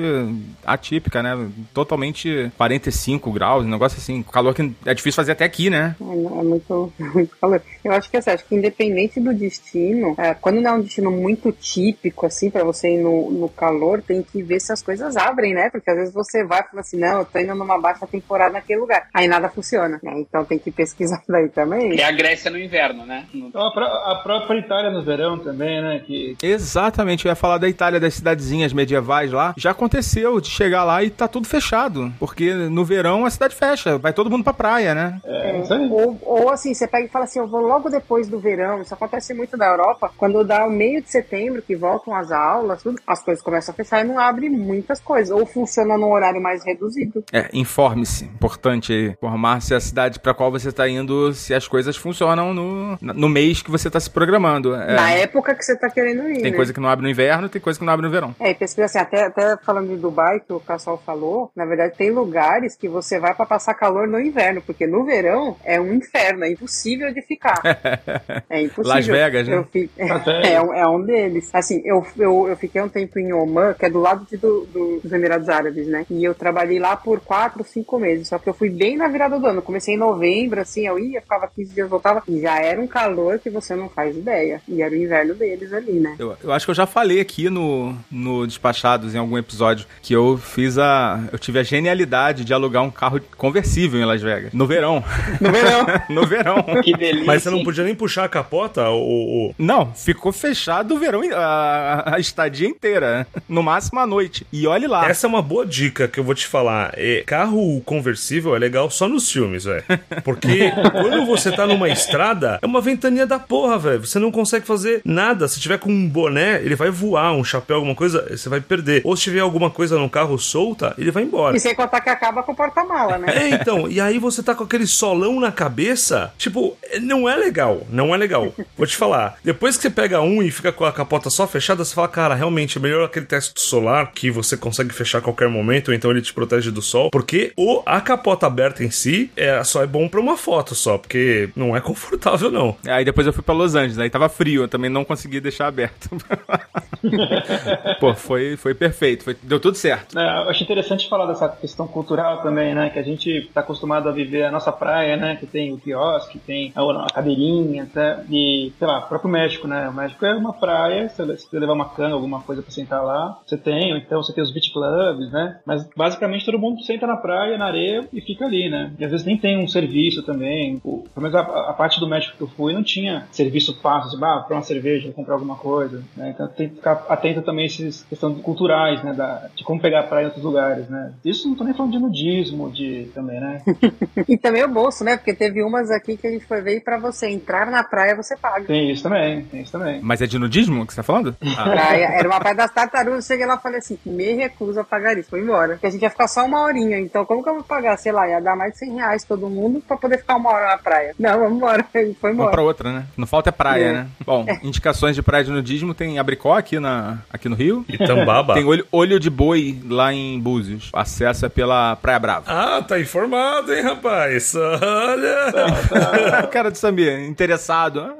atípica, né? Totalmente 45 graus, um negócio assim, calor que é difícil fazer até aqui, né? É, é muito, *laughs* muito calor. Eu acho que, assim, acho que independente do destino, é, quando não é um destino muito típico, assim, para você ir no, no calor, tem que ver se as coisas abrem, né? Porque às vezes você vai e fala assim, não, eu tô indo numa baixa temporada naquele lugar. Aí nada funciona, né? Então tem que pesquisar *laughs* daí também. E a Grécia no inverno, né? No- Então, a, pró- a própria Itália no verão também, né? Que Exatamente, eu ia falar da Itália, das cidadezinhas medievais lá. Já aconteceu de chegar lá e tá tudo fechado. Porque no verão a cidade fecha, vai todo mundo pra praia, né? é isso aí. Ou, ou assim, você pega e fala assim, eu vou logo depois do verão. Isso acontece muito na Europa. Quando dá o meio de setembro, que voltam as aulas, tudo, as coisas começam a fechar e não abre muitas coisas. Ou funciona num horário mais reduzido. É, informe-se. Importante aí, informar se a cidade pra qual você tá indo, se as coisas funcionam no, no mês que você tá se programando. É, Na época que você tá querendo ir, tem né? coisa que não abre no inverno, tem coisa que não abre no verão. É, e pesquisa assim, até, até falando de Dubai, que o pessoal falou, na verdade tem lugares que você vai pra passar calor no inverno, porque no verão é um inferno, é impossível de ficar. *laughs* É impossível. Las Vegas, né? Eu fi- *laughs* Até- é, um, é um deles. Assim, eu, eu, eu fiquei um tempo em Oman, que é do lado de, do, do- dos Emirados Árabes, né? E eu trabalhei lá por quatro, cinco meses. Só que eu fui bem na virada do ano. Comecei em novembro, assim, eu ia, ficava 15 dias, voltava. Já era um calor que você não faz ideia. E era o inverno deles ali, né? Eu, eu acho que eu já falei aqui no, no Despachados, em algum episódio, que eu fiz a. Eu tive a genialidade de alugar um carro conversível em Las Vegas. No verão. No verão. *laughs* no verão. Que delícia. Mas você não podia nem puxar a capota? Ou, Não, ficou fechado o verão, a, a estadia inteira. No máximo à noite. E olhe lá. Essa é uma boa dica que eu vou te falar. É, carro conversível é legal só nos filmes, velho. Porque *laughs* quando você tá numa estrada, é uma ventania da porra, velho. Você não consegue fazer nada. Se tiver com um boné, ele vai voar, um chapéu, alguma coisa, você vai perder. Ou se tiver alguma coisa no carro solta, ele vai embora. E sem contar que acaba com o porta-mala, né? É, então, e aí você tá com aquele solão na cabeça, tipo, não é legal, não é legal. Vou te falar, depois que você pega um e fica com a capota só fechada, você fala, cara, realmente é melhor aquele teste solar que você consegue fechar a qualquer momento, então ele te protege do sol, porque o, a capota aberta em si é, só é bom pra uma foto só, porque não é *laughs* confortável não. Aí depois eu fui pra Los Angeles, aí tava frio, eu também não consegui deixar aberto. *laughs* Pô, foi, foi perfeito, foi- deu tudo certo. É, eu acho interessante falar dessa questão cultural também, né? Que a gente está acostumado a viver a nossa praia, né? Que tem o quiosque, tem a, a cadeirinha, até, e, sei lá, o próprio México, né? O México é uma praia, se você levar uma canga, alguma coisa para sentar lá, você tem, ou então você tem os beach clubs, né? Mas basicamente todo mundo senta na praia, na areia e fica ali, né? E às vezes nem tem um serviço também. O, pelo menos a, a parte do México que eu fui não tinha serviço fácil, assim, ah, pra uma cerveja, comprar alguma coisa, né? Então tem que ficar atento também a essas questões culturais, né? Da, de como pegar a praia em outros lugares, né? Isso não tô nem falando de nudismo, de também, né? *laughs* E também o bolso, né? Porque teve umas aqui que a gente foi ver e pra você entrar na praia você paga. Tem isso também, tem isso também. Mas é de nudismo que você tá falando? Ah, *laughs* Praia, era uma praia das tartarugas, eu cheguei lá e falei assim, me recuso a pagar isso, foi embora. Porque a gente ia ficar só uma horinha, então como que eu vou pagar, sei lá, ia dar mais de 100 reais todo mundo pra poder ficar uma hora na praia. Não, *laughs* vamos embora, foi Uma embora. pra outra, né? Não falta é praia, É. né? Bom, indicações de praia de nudismo tem Abricó aqui, na, aqui no Rio. E Tambaba. Tem olho, olho de boi lá em Búzios. O acesso é pela Praia Brava. Ah, tá informado, hein, rapaz? Olha! *laughs* Cara do Samir, interessado.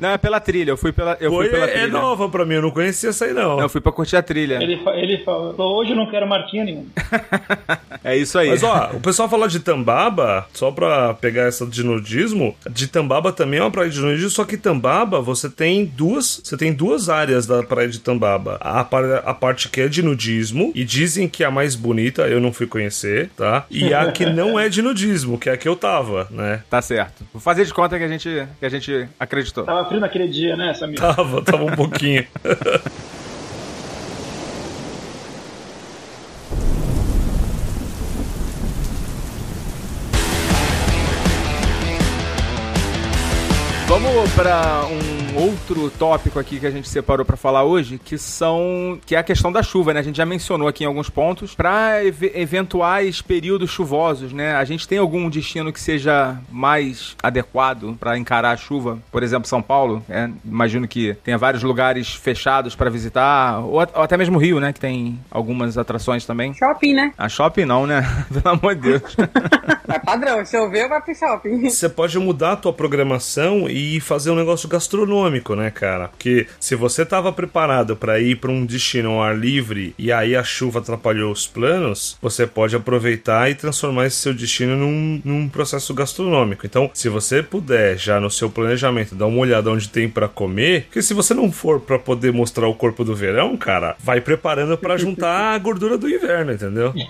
Não, é pela trilha. Eu fui pela, eu fui pela é trilha. nova pra mim, eu não conhecia essa aí não. Não, eu fui pra curtir a trilha. Ele, fa- ele falou, hoje eu não quero marquinha nenhuma. *laughs* É isso aí. Mas ó, o pessoal fala de Tambaba, só pra pegar essa de nudismo, de Tambaba também é uma praia de nudismo, só que Tambaba você tem duas, você tem duas áreas da praia de Tambaba. A, par- a parte que é de nudismo, e dizem que é a mais bonita, eu não fui conhecer, tá? E a que não é de nudismo, que é a que eu tava, né? Tá certo. Vou fazer de conta que a gente, que a gente acreditou. Tava frio naquele dia, né, Samir? Tava, tava um pouquinho. *laughs* Para um outro tópico aqui que a gente separou para falar hoje, que são que é a questão da chuva, né? A gente já mencionou aqui em alguns pontos para eventuais períodos chuvosos, né? A gente tem algum destino que seja mais adequado para encarar a chuva? Por exemplo, São Paulo, né? imagino que tenha vários lugares fechados para visitar, ou, ou até mesmo Rio, né? Que tem algumas atrações também. Shopping, né? A shopping não, né? *laughs* Pelo amor de Deus. *laughs* É padrão, choveu, vai pro shopping. Você pode mudar a tua programação e fazer um negócio gastronômico. Gastronômico, né, cara? Porque se você tava preparado para ir para um destino ao ar livre e aí a chuva atrapalhou os planos, você pode aproveitar e transformar esse seu destino num, num processo gastronômico. Então, se você puder já no seu planejamento dar uma olhada onde tem para comer, porque se você não for para poder mostrar o corpo do verão, cara, vai preparando para juntar a gordura do inverno, entendeu? *laughs*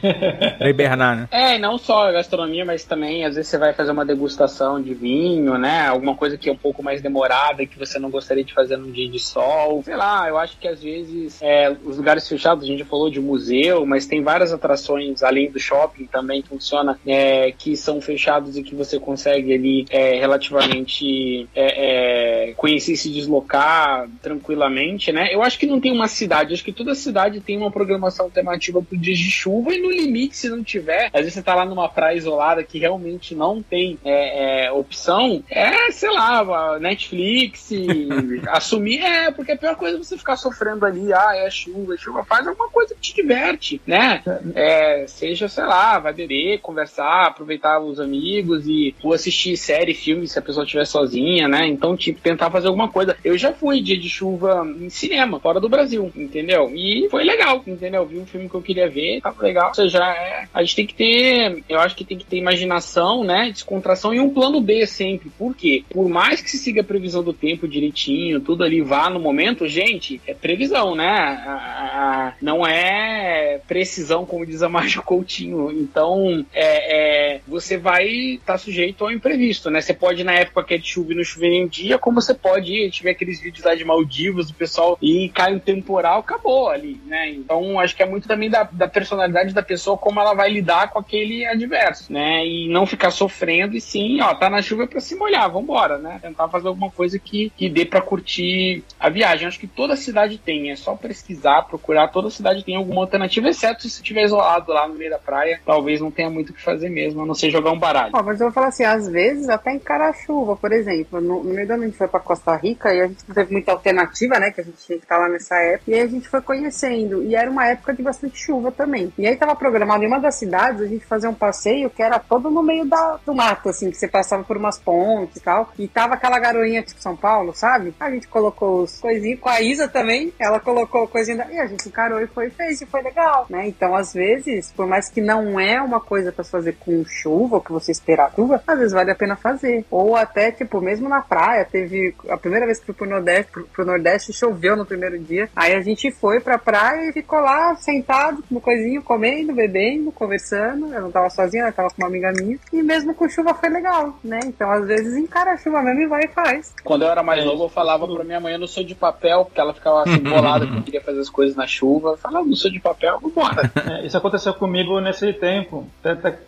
Pra hibernar, né? É, e não só a gastronomia, mas também às vezes você vai fazer uma degustação de vinho, né? Alguma coisa que é um pouco mais demorada e que você não gostaria de fazer num dia de sol. Sei lá, eu acho que às vezes é, os lugares fechados, a gente falou de museu, mas tem várias atrações além do shopping também que funciona, é, que são fechados e que você consegue ali é, relativamente é, é, conhecer e se deslocar tranquilamente, né? Eu acho que não tem uma cidade, acho que toda cidade tem uma programação temática para dias de chuva e no limite, se não tiver, às vezes você tá lá numa praia isolada que realmente não tem é, opção, é, sei lá, Netflix, *laughs* assumir, é, porque a pior coisa é você ficar sofrendo ali, ah, é chuva, é chuva, faz alguma coisa que te diverte, né? É, seja, sei lá, vai beber, conversar, aproveitar os amigos e ou assistir série, filme, se a pessoa estiver sozinha, né? Então, tipo, tentar fazer alguma coisa. Eu já fui dia de chuva em cinema, fora do Brasil, entendeu? E foi legal, entendeu? Vi um filme que eu queria ver, tava legal. Ou seja, é, a gente tem que ter, eu acho que tem que ter imaginação, né? Descontração e um plano B sempre. Por quê? Por mais que se siga a previsão do tempo direitinho, tudo ali vá no momento, gente, é previsão, né? A, a, não é precisão, como diz a *laughs* Márcia Coutinho. Então, é, é, você vai estar tá sujeito ao imprevisto, né? Você pode, na época que é de chuva e não chover em um dia, como você pode ir, tiver aqueles vídeos lá de Maldivas, do pessoal e cai um temporal, acabou ali, né? Então, acho que é muito também da, da personalidade da pessoa, como ela vai lidar com aquele adverso, né? E não ficar sofrendo, e sim, ó, tá na chuva para se molhar, vambora, né? Tentar fazer alguma coisa que, que dê para curtir a viagem. Acho que toda cidade tem, é só pesquisar, procurar, toda cidade tem alguma alternativa, exceto se estiver isolado lá no meio da praia, talvez não tenha muito o que fazer mesmo, a não ser jogar um baralho. Ó, mas eu vou falar assim, às vezes até encarar chuva, por exemplo. No, no meio do ano a gente foi pra Costa Rica e a gente não teve muita alternativa, né? Que a gente tinha que estar lá nessa época. E aí a gente foi conhecendo. E era uma época de bastante chuva também. E aí tava programado em uma das cidades a gente fazer um passeio que era todo no meio da, do mato, assim, que você passava por umas pontes e tal. E tava aquela garoinha tipo São Paulo, sabe? A gente colocou os coisinhos com a Isa também. Ela colocou coisinha da... E a gente encarou e foi fez e foi legal, né? Então, às vezes, por mais que não é uma coisa para fazer com chuva, ou que você esperar chuva, às vezes vale a pena fazer. Ou até, tipo, mesmo na praia, teve a primeira vez que fui pro Nordeste, pro, pro Nordeste choveu no primeiro dia. Aí a gente foi pra praia e ficou lá sentado no coisinho, comendo, bebendo, conversando. Eu não tava sozinha, eu tava com uma amiga minha. E mesmo com chuva foi legal, né? Então, às vezes, encara a chuva mesmo e vai e faz. Quando eu era mais novo, eu falava pra minha mãe, eu não sou de papel, porque ela ficava assim, bolada que eu queria fazer as coisas na chuva. Eu falava, não sou de papel, vambora. *laughs* É, isso aconteceu comigo nesse tempo.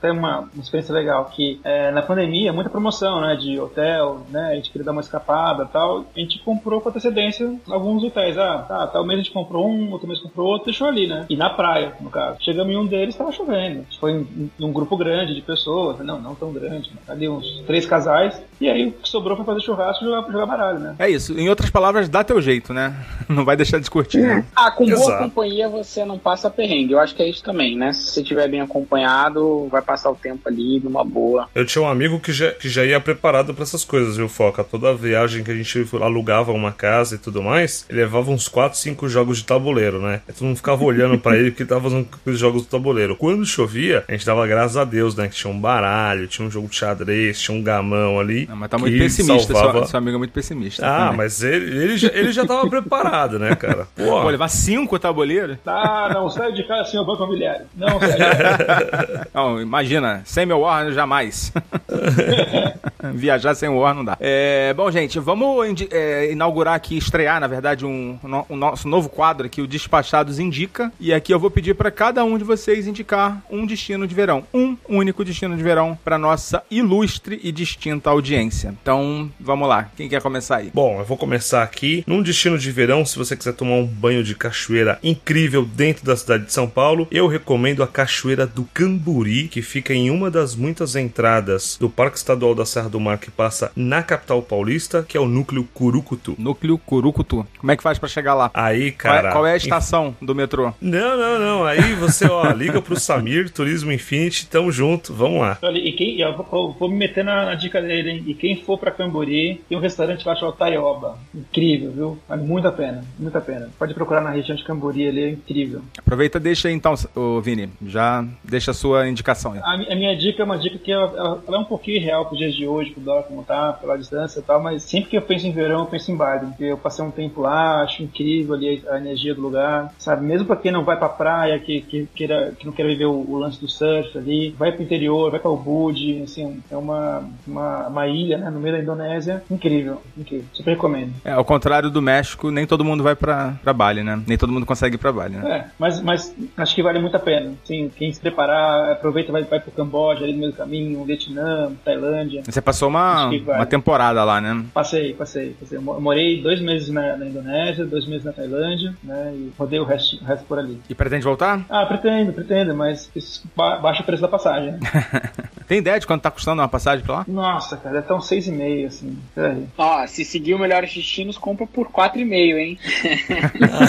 Tem, uma, experiência legal que é, na pandemia, muita promoção, né? De hotel, né? A gente queria dar uma escapada e tal. A gente comprou com antecedência alguns hotéis. Ah, tá, tal mês a gente comprou um, outro mês comprou outro, deixou ali, né? E na praia, no caso. Chegamos em um deles, estava chovendo. Foi em um grupo grande de pessoas, não, não tão grande, mas ali uns três casais. E aí o que sobrou foi fazer churrasco e jogar, jogar baralho, né? É isso. Em outras palavras, dá teu jeito, né? *laughs* Não vai deixar de curtir, né? Ah, com boa Exato. companhia você não passa perrengue. Eu acho que é isso também, né? Se você estiver bem acompanhado, vai passar o tempo ali numa boa. Eu tinha um amigo que já, que já ia preparado pra essas coisas, viu, Foca? Toda viagem que a gente alugava uma casa e tudo mais, ele levava uns 4, 5 jogos de tabuleiro, né? Aí todo mundo ficava olhando pra ele porque tava fazendo os jogos do tabuleiro. Quando chovia, a gente dava graças a Deus, né? Que tinha um baralho, tinha um jogo de xadrez, tinha um gamão ali. Não, mas tá muito pessimista, salvava- seu, seu amigo é muito pessimista. Ah, também. mas ele, ele, já, ele já tava preparado, né, cara? *laughs* Pô, Pô, levar cinco tabuleiros? Ah, não, sai de casa sem o banco imobiliário. Não, *laughs* sai. Não, imagina, sem meu War jamais. *laughs* *laughs* Viajar sem o War não dá. É, bom, gente, vamos é, inaugurar aqui, estrear, na verdade, um, um nosso novo quadro aqui, o Despachados Indica. E aqui eu vou pedir para cada um de vocês indicar um destino de verão. Um único destino de verão para nossa ilustre e distinta audiência. Então, vamos lá. Quem quer começar aí? Bom, eu vou começar aqui. Num destino de verão, se você quiser tomar um banho de cachoeira incrível dentro da cidade de São Paulo, eu recomendo a Cachoeira do Camburi, que fica em uma das muitas entradas do Parque Estadual da Serra do do mar que passa na capital paulista, que é o núcleo Curucutu. Núcleo Curucutu. Como é que faz pra chegar lá? Aí, Qual é, cara. qual é a estação do metrô? Não, não, não. Aí você, ó, *laughs* liga pro Samir, Turismo Infinity, tamo junto, vamos lá. Olha, e quem, eu vou, vou me meter na, na dica dele, hein? E quem for pra Cambori, tem um restaurante lá chamado Taioba. Incrível, viu? Vale muito a pena, muito a pena. Pode procurar na região de Cambori, ali é incrível. Aproveita e deixa aí então, ô Vini. Já deixa a sua indicação aí. A, a minha dica é uma dica que ela, ela- ela é um pouquinho real pros dias de hoje, pro dólar como tá, pela distância e tal, mas sempre que eu penso em verão, eu penso em Bali. Porque eu passei um tempo lá, acho incrível ali a, energia do lugar, sabe? Mesmo pra quem não vai pra praia, que, que, queira, que não queira viver o, o lance do surf ali, vai pro interior, vai pra Ubud, assim, é uma, uma, uma ilha, né, no meio da Indonésia, incrível, incrível. Super recomendo. É, ao contrário do México, nem todo mundo vai pra, pra Bali, né? Nem todo mundo consegue ir pra Bali, né? É, mas, mas acho que vale muito a pena. Sim, quem se preparar, aproveita, vai, vai pro Camboja, ali no meio do caminho, Vietnã, Tailândia. Você passou uma, uma temporada lá, né? Passei, passei, passei. Eu mo- morei dois meses na, na Indonésia, dois meses na Tailândia, né? E rodei o resto, o resto por ali. E pretende voltar? Ah, pretendo, pretendo, mas ba- baixa o preço da passagem. né? *laughs* Tem ideia de quanto tá custando uma passagem pra lá? Nossa, cara, deve estar uns seis e meio, assim. Peraí. Ó, se seguir o Melhores Destinos, compra por 4,5, hein?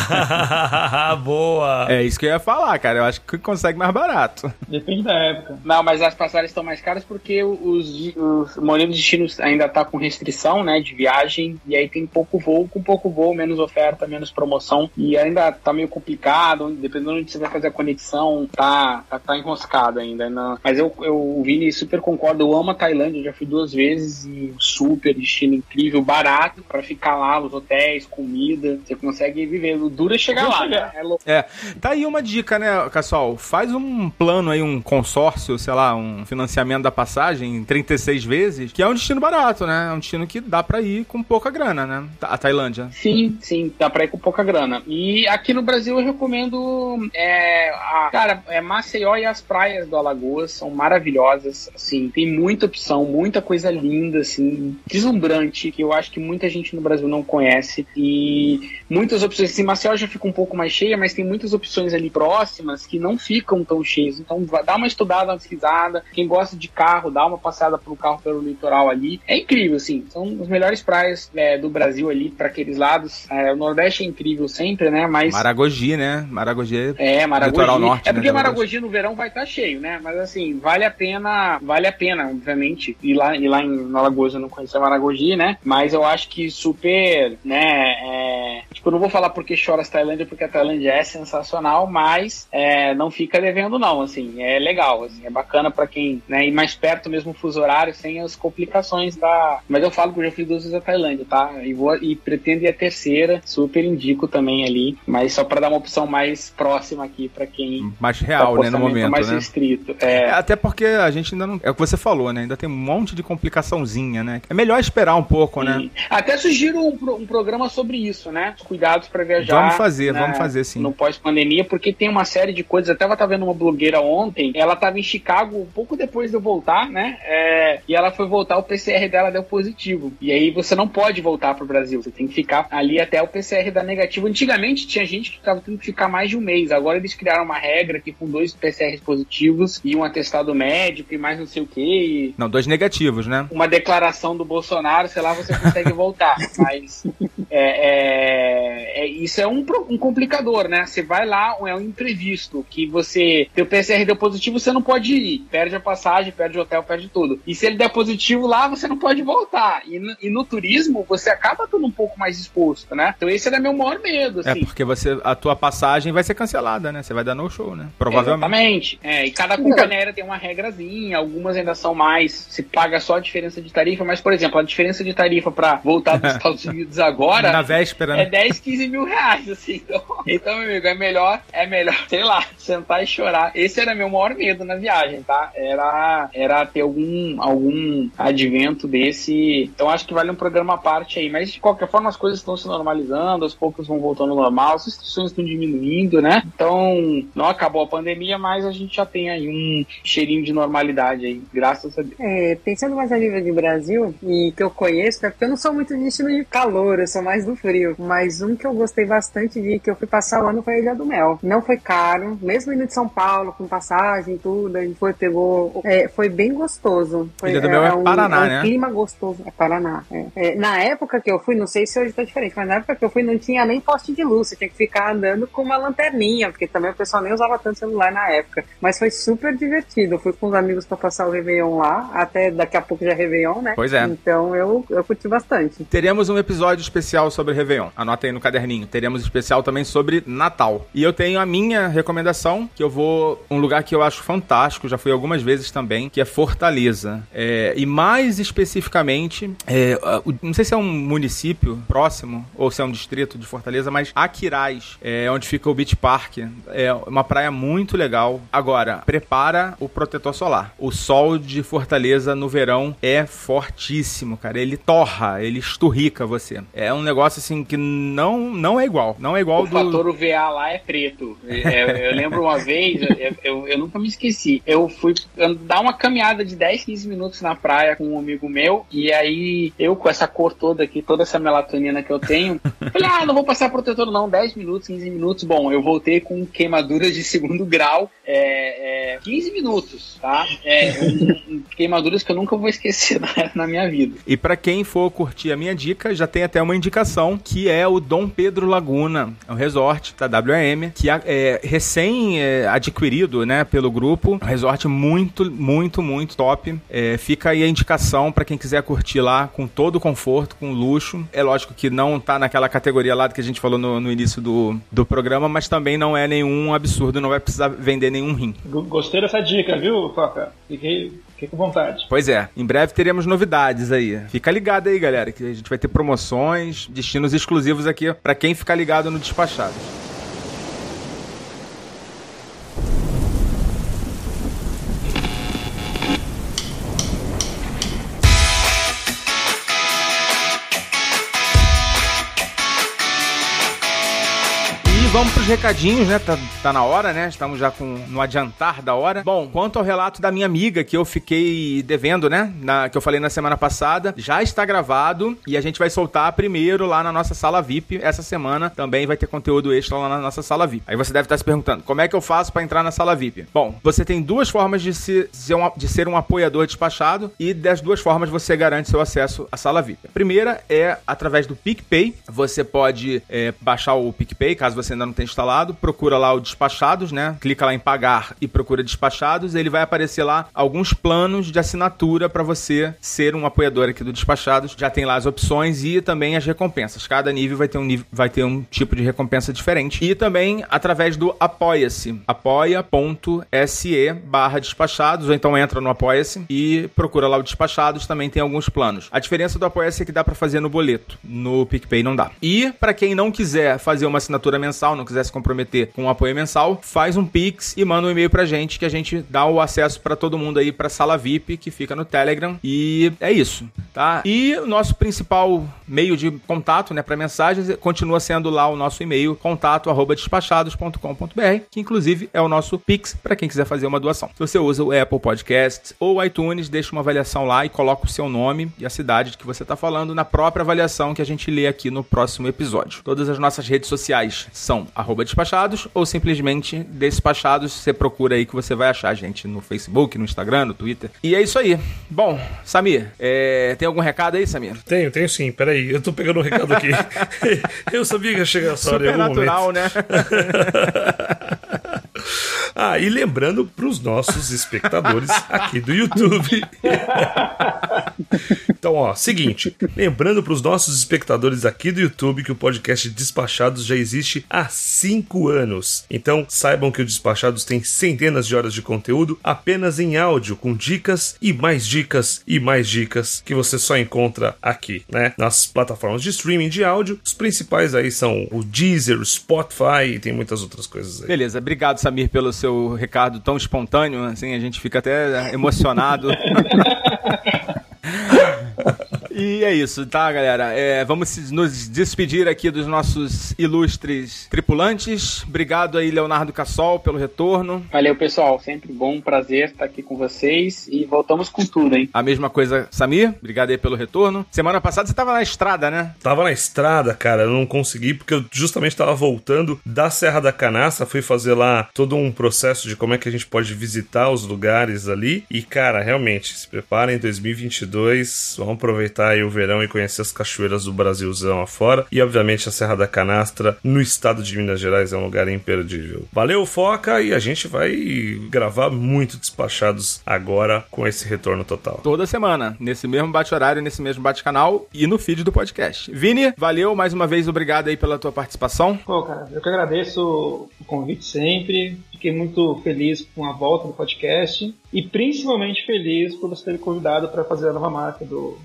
*laughs* Boa! É isso que eu ia falar, cara. Eu acho que consegue mais barato. Depende da época. Não, mas as passagens estão mais caras porque os, os Morenos Destinos ainda tá com restrição, né, de viagem, e aí tem pouco voo, com pouco voo, menos oferta, menos promoção, e ainda tá meio complicado, dependendo de onde você vai fazer a conexão, tá, tá, tá enroscado ainda. Não. Mas eu, eu, Vini super concordo, eu amo a Tailândia, já fui duas vezes, e super destino incrível, barato pra ficar lá, os hotéis, comida, você consegue viver. O duro é chegar lá, né? É. É, tá aí uma dica, né, Cassol? Faz um plano aí, um consórcio, sei lá, um financiamento da passagem em 36 vezes, que é um destino barato, né? É um destino que dá pra ir com pouca grana, né? A Tailândia. Sim, sim, dá pra ir com pouca grana. E aqui no Brasil eu recomendo. É, a, cara, é Maceió e as praias do Alagoas são maravilhosas. Assim, tem muita opção, muita coisa linda, assim, deslumbrante, que eu acho que muita gente no Brasil não conhece. E muitas opções. Assim, Maceió já fica um pouco mais cheia, mas tem muitas opções ali próximas que não ficam tão cheias. Então dá uma estudada, uma pesquisada. Quem gosta de carro, dá uma passeada pelo carro pelo litoral ali. É incrível, assim. São as melhores praias é, do Brasil ali, para aqueles lados. É, o Nordeste é incrível sempre, né? Mas. Maragogi, né? Maragogi. É, Maragogi. Litoral norte, é né, porque Alagoas. Maragogi no verão vai estar cheio, né? Mas assim, vale a pena, vale a pena, obviamente. Ir lá, ir lá em Alagoas eu não conhecia Maragogi, né? Mas eu acho que super, né? é, Tipo, eu não vou falar porque chora a Tailândia, porque a Tailândia é sensacional, mas é, não fica devendo, não. Assim, é legal, assim, é bacana pra quem, né? Ir mais perto mesmo o fuso horário, sem as complicações da. Mas eu falo que eu já fui duas vezes a Tailândia, tá? E, vou, e pretendo ir a terceira, super indico também ali, mas só pra dar uma opção mais próxima aqui pra quem Mais tá real, né, no momento, mais né? restrito. É, É, até porque a gente ainda não. É o que você falou, né? Ainda tem um monte de complicaçãozinha, né? É melhor esperar um pouco, né? e até sugiro um, um programa sobre isso, né? Os cuidados para viajar. Vamos fazer, né, vamos fazer sim. No pós-pandemia, porque tem uma série de coisas. Até eu tava vendo uma blogueira ontem, ela tava em Chicago um pouco depois de eu voltar, né? É, e ela foi voltar, o PCR dela deu positivo. E aí você não pode voltar pro Brasil, você tem que ficar ali até o PCR dar negativo. Antigamente tinha gente que tava tendo que ficar mais de um mês. Agora eles criaram uma regra que com dois PCRs positivos e um atestado médico e mais não sei o que. Não, dois negativos, né? uma declaração do Bolsonaro, sei lá, você consegue voltar. *laughs* Mas é, é- é- isso é um, um complicador, né? Você vai lá, é um imprevisto, que você. Teu PCR deu positivo, você não pode ir. Perde a passagem, perde o hotel, perde tudo. E se ele der positivo lá, você não pode voltar. E no, e no turismo, você acaba estando um pouco mais exposto, né? Então esse era meu maior medo, É assim. porque você, a tua passagem vai ser cancelada, né? Você vai dar no show, né? Provavelmente. Exatamente. É, e cada companhia aérea tem uma regrazinha, algumas ainda são mais. Se paga só a diferença de tarifa, mas, por exemplo, a diferença de tarifa para voltar dos *laughs* Estados Unidos agora Na véspera, é né? 10, 15 mil reais, assim. Então, então, meu amigo, é melhor, é melhor, sei lá, sentar e chorar. Esse era meu maior medo na viagem, tá? Era, era ter algum, algum advento desse. Então, acho que vale um programa à parte aí. Mas, de qualquer forma, as coisas estão se normalizando, aos poucos vão voltando ao normal, as restrições estão diminuindo, né? Então, não acabou a pandemia, mas a gente já tem aí um cheirinho de normalidade aí, graças a Deus. É, pensando mais a nível de Brasil, e que eu conheço, é porque eu não sou muito de destino de calor, eu sou mais do frio. Mas um que eu gostei bastante de que eu fui passar o ano foi a Ilha do Mel. Não foi caro, mesmo indo de São Paulo, com passagem e tudo, a gente foi, pegou. É, foi bem gostoso. Foi, Ilha do Mel é um, Paraná, é um né? clima gostoso. É Paraná. é. É, na época que eu fui, não sei se hoje tá diferente, mas na época que eu fui não tinha nem poste de luz. Você tinha que ficar andando com uma lanterninha, porque também o pessoal nem usava tanto celular na época. Mas foi super divertido. Eu fui com os amigos pra passar o Réveillon lá, até daqui a pouco já é Réveillon, né? Pois é. Então eu, eu curti bastante. Teremos um episódio especial sobre Réveillon. Anota aí no caderninho. Teremos especial também sobre Natal. E eu tenho a minha recomendação, que eu vou um lugar que eu acho fantástico, já fui algumas vezes também, que é Fortaleza. É, e mais especificamente, é, não sei se é um município próximo ou se é um distrito de Fortaleza, mas Aquiraz, é onde fica o Beach Park. É uma praia muito legal. Agora, prepara o protetor solar. O sol de Fortaleza no verão é fortíssimo, cara. Ele torra, ele esturrica você. É um negócio assim que não, não é igual. Não é igual O do. fator UVA lá é preto. É, eu lembro uma vez, eu, eu, eu nunca me esqueci. Eu fui dar uma caminhada de 10, 15 minutos na praia com um amigo meu, e aí eu com essa cor toda aqui, toda essa melatonina que eu tenho, *laughs* falei, ah, não vou passar protetor não, 10 minutos, 15 minutos. Bom, eu voltei com queimaduras de segundo *laughs* grau, é, é, 15 minutos, tá? É, um- queimaduras que eu nunca vou esquecer *laughs* na, na minha vida. E pra quem for curtir a minha dica, já tem até uma indicação, que é o Dom Pedro Laguna, é um resort da WM, que é recém é, né, pelo grupo. Um resort muito, muito, muito top. É, fica aí a indicação pra quem quiser curtir lá com todo o conforto, com luxo. É lógico que não tá naquela categoria lá que a gente falou no, no início do, do programa, mas também não é nenhum absurdo, não vai precisar vender nenhum rim. Gostei dessa dica, viu, Foca? Fiquei, fiquei com vontade. Pois é, em breve teremos novidades aí. Fica ligado aí, galera, que a gente vai ter promoções, destinos exclusivos aqui pra quem ficar ligado no Despachado. Pros recadinhos, né? Tá, tá na hora, né? Estamos já com no adiantar da hora. Bom, quanto ao relato da minha amiga que eu fiquei devendo, né? Na, que eu falei na semana passada, já está gravado e a gente vai soltar primeiro lá na nossa sala VIP essa semana. Também vai ter conteúdo extra lá na nossa sala VIP. Aí você deve estar se perguntando, como é que eu faço para entrar na sala VIP? Bom, você tem duas formas de, se, ser um, de ser um apoiador despachado e das duas formas você garante seu acesso à sala VIP. A primeira é através do PicPay. Você pode é, baixar o PicPay, caso você ainda não tenha instalado, procura lá o Despachados, né? Clica lá em pagar e procura Despachados, ele vai aparecer lá alguns planos de assinatura para você ser um apoiador aqui do Despachados. Já tem lá as opções e também as recompensas. Cada nível vai ter um nível, vai ter um tipo de recompensa diferente. E também através do Apoia-se, apoia.se barra despachados, ou então entra no Apoia-se e procura lá o Despachados, também tem alguns planos. A diferença do Apoia-se é que dá para fazer no boleto, no PicPay não dá. E para quem não quiser fazer uma assinatura mensal, não quiser se comprometer com um apoio mensal, faz um Pix e manda um e-mail pra gente que a gente dá o acesso para todo mundo aí pra sala VIP que fica no Telegram. E é isso, tá? E o nosso principal meio de contato, né, para mensagens continua sendo lá o nosso e-mail contato@despachados.com.br, que inclusive é o nosso Pix para quem quiser fazer uma doação. Se você usa o Apple Podcasts ou iTunes, deixa uma avaliação lá e coloca o seu nome e a cidade de que você está falando na própria avaliação que a gente lê aqui no próximo episódio. Todas as nossas redes sociais são arroba despachados ou simplesmente despachados. Você procura aí que você vai achar a gente no Facebook, no Instagram, no Twitter. E é isso aí. Bom, Samir, é, tem algum recado aí, Samir? Tenho, tenho sim. Peraí, eu tô pegando um recado aqui. *laughs* eu sabia que ia chegar essa hora em algum momento. Supernatural, né? *laughs* Ah, e lembrando pros nossos espectadores aqui do YouTube. então, ó, seguinte, lembrando pros nossos espectadores aqui do YouTube que o podcast Despachados já existe há cinco anos. Então, saibam que o Despachados tem centenas de horas de conteúdo apenas em áudio, com dicas e mais dicas e mais dicas que você só encontra aqui, né? Nas plataformas de streaming de áudio. Os principais aí são o Deezer, o Spotify e tem muitas outras coisas aí. Beleza, obrigado, Samir, pelo seu recado tão espontâneo. Assim, a gente fica até emocionado. *laughs* E é isso, tá, galera? É, vamos nos despedir aqui dos nossos ilustres tripulantes. Obrigado aí, Leonardo Cassol, pelo retorno. Valeu, pessoal. Sempre bom, prazer estar aqui com vocês. E voltamos com tudo, hein? A mesma coisa, Samir. Obrigado aí pelo retorno. Semana passada você tava na estrada, né? Tava na estrada, cara, eu não consegui porque eu justamente tava voltando da Serra da Canastra, fui fazer lá todo um processo de como é que a gente pode visitar os lugares ali. E, cara, realmente, se preparem 2022, vamos aproveitar aí o verão e conhecer as cachoeiras do Brasilzão afora. E, obviamente, a Serra da Canastra no estado de Minas Gerais é um lugar imperdível. Valeu, Foca, e a gente vai gravar muito despachados agora com esse retorno total. Toda semana, nesse mesmo bate-horário, nesse mesmo bate-canal e no feed do podcast. Vini, valeu mais uma vez, obrigado aí pela tua participação. Pô, cara, eu que agradeço o convite sempre. Fiquei muito feliz com a volta do podcast e principalmente feliz por você ter me convidado para fazer a nova marca do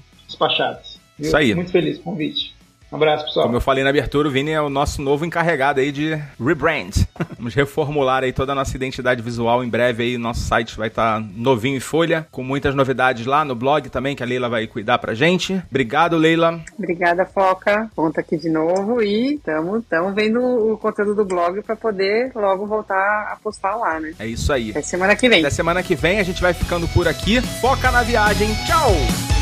Despachados. viu? Isso aí. Muito feliz com o convite. Um abraço, pessoal. Como eu falei na abertura, o Vini é o nosso novo encarregado aí de rebrand. *laughs* Vamos reformular aí toda a nossa identidade visual em breve aí. Nosso site vai estar novinho em folha, com muitas novidades lá no blog também, que a Leila vai cuidar pra gente. Obrigado, Leila. Obrigada, Foca. Conta aqui de novo e estamos vendo o conteúdo do blog para poder logo voltar a postar lá, né? É isso aí. Até semana que vem. Até semana que vem a gente vai ficando por aqui. Foca na viagem. Tchau!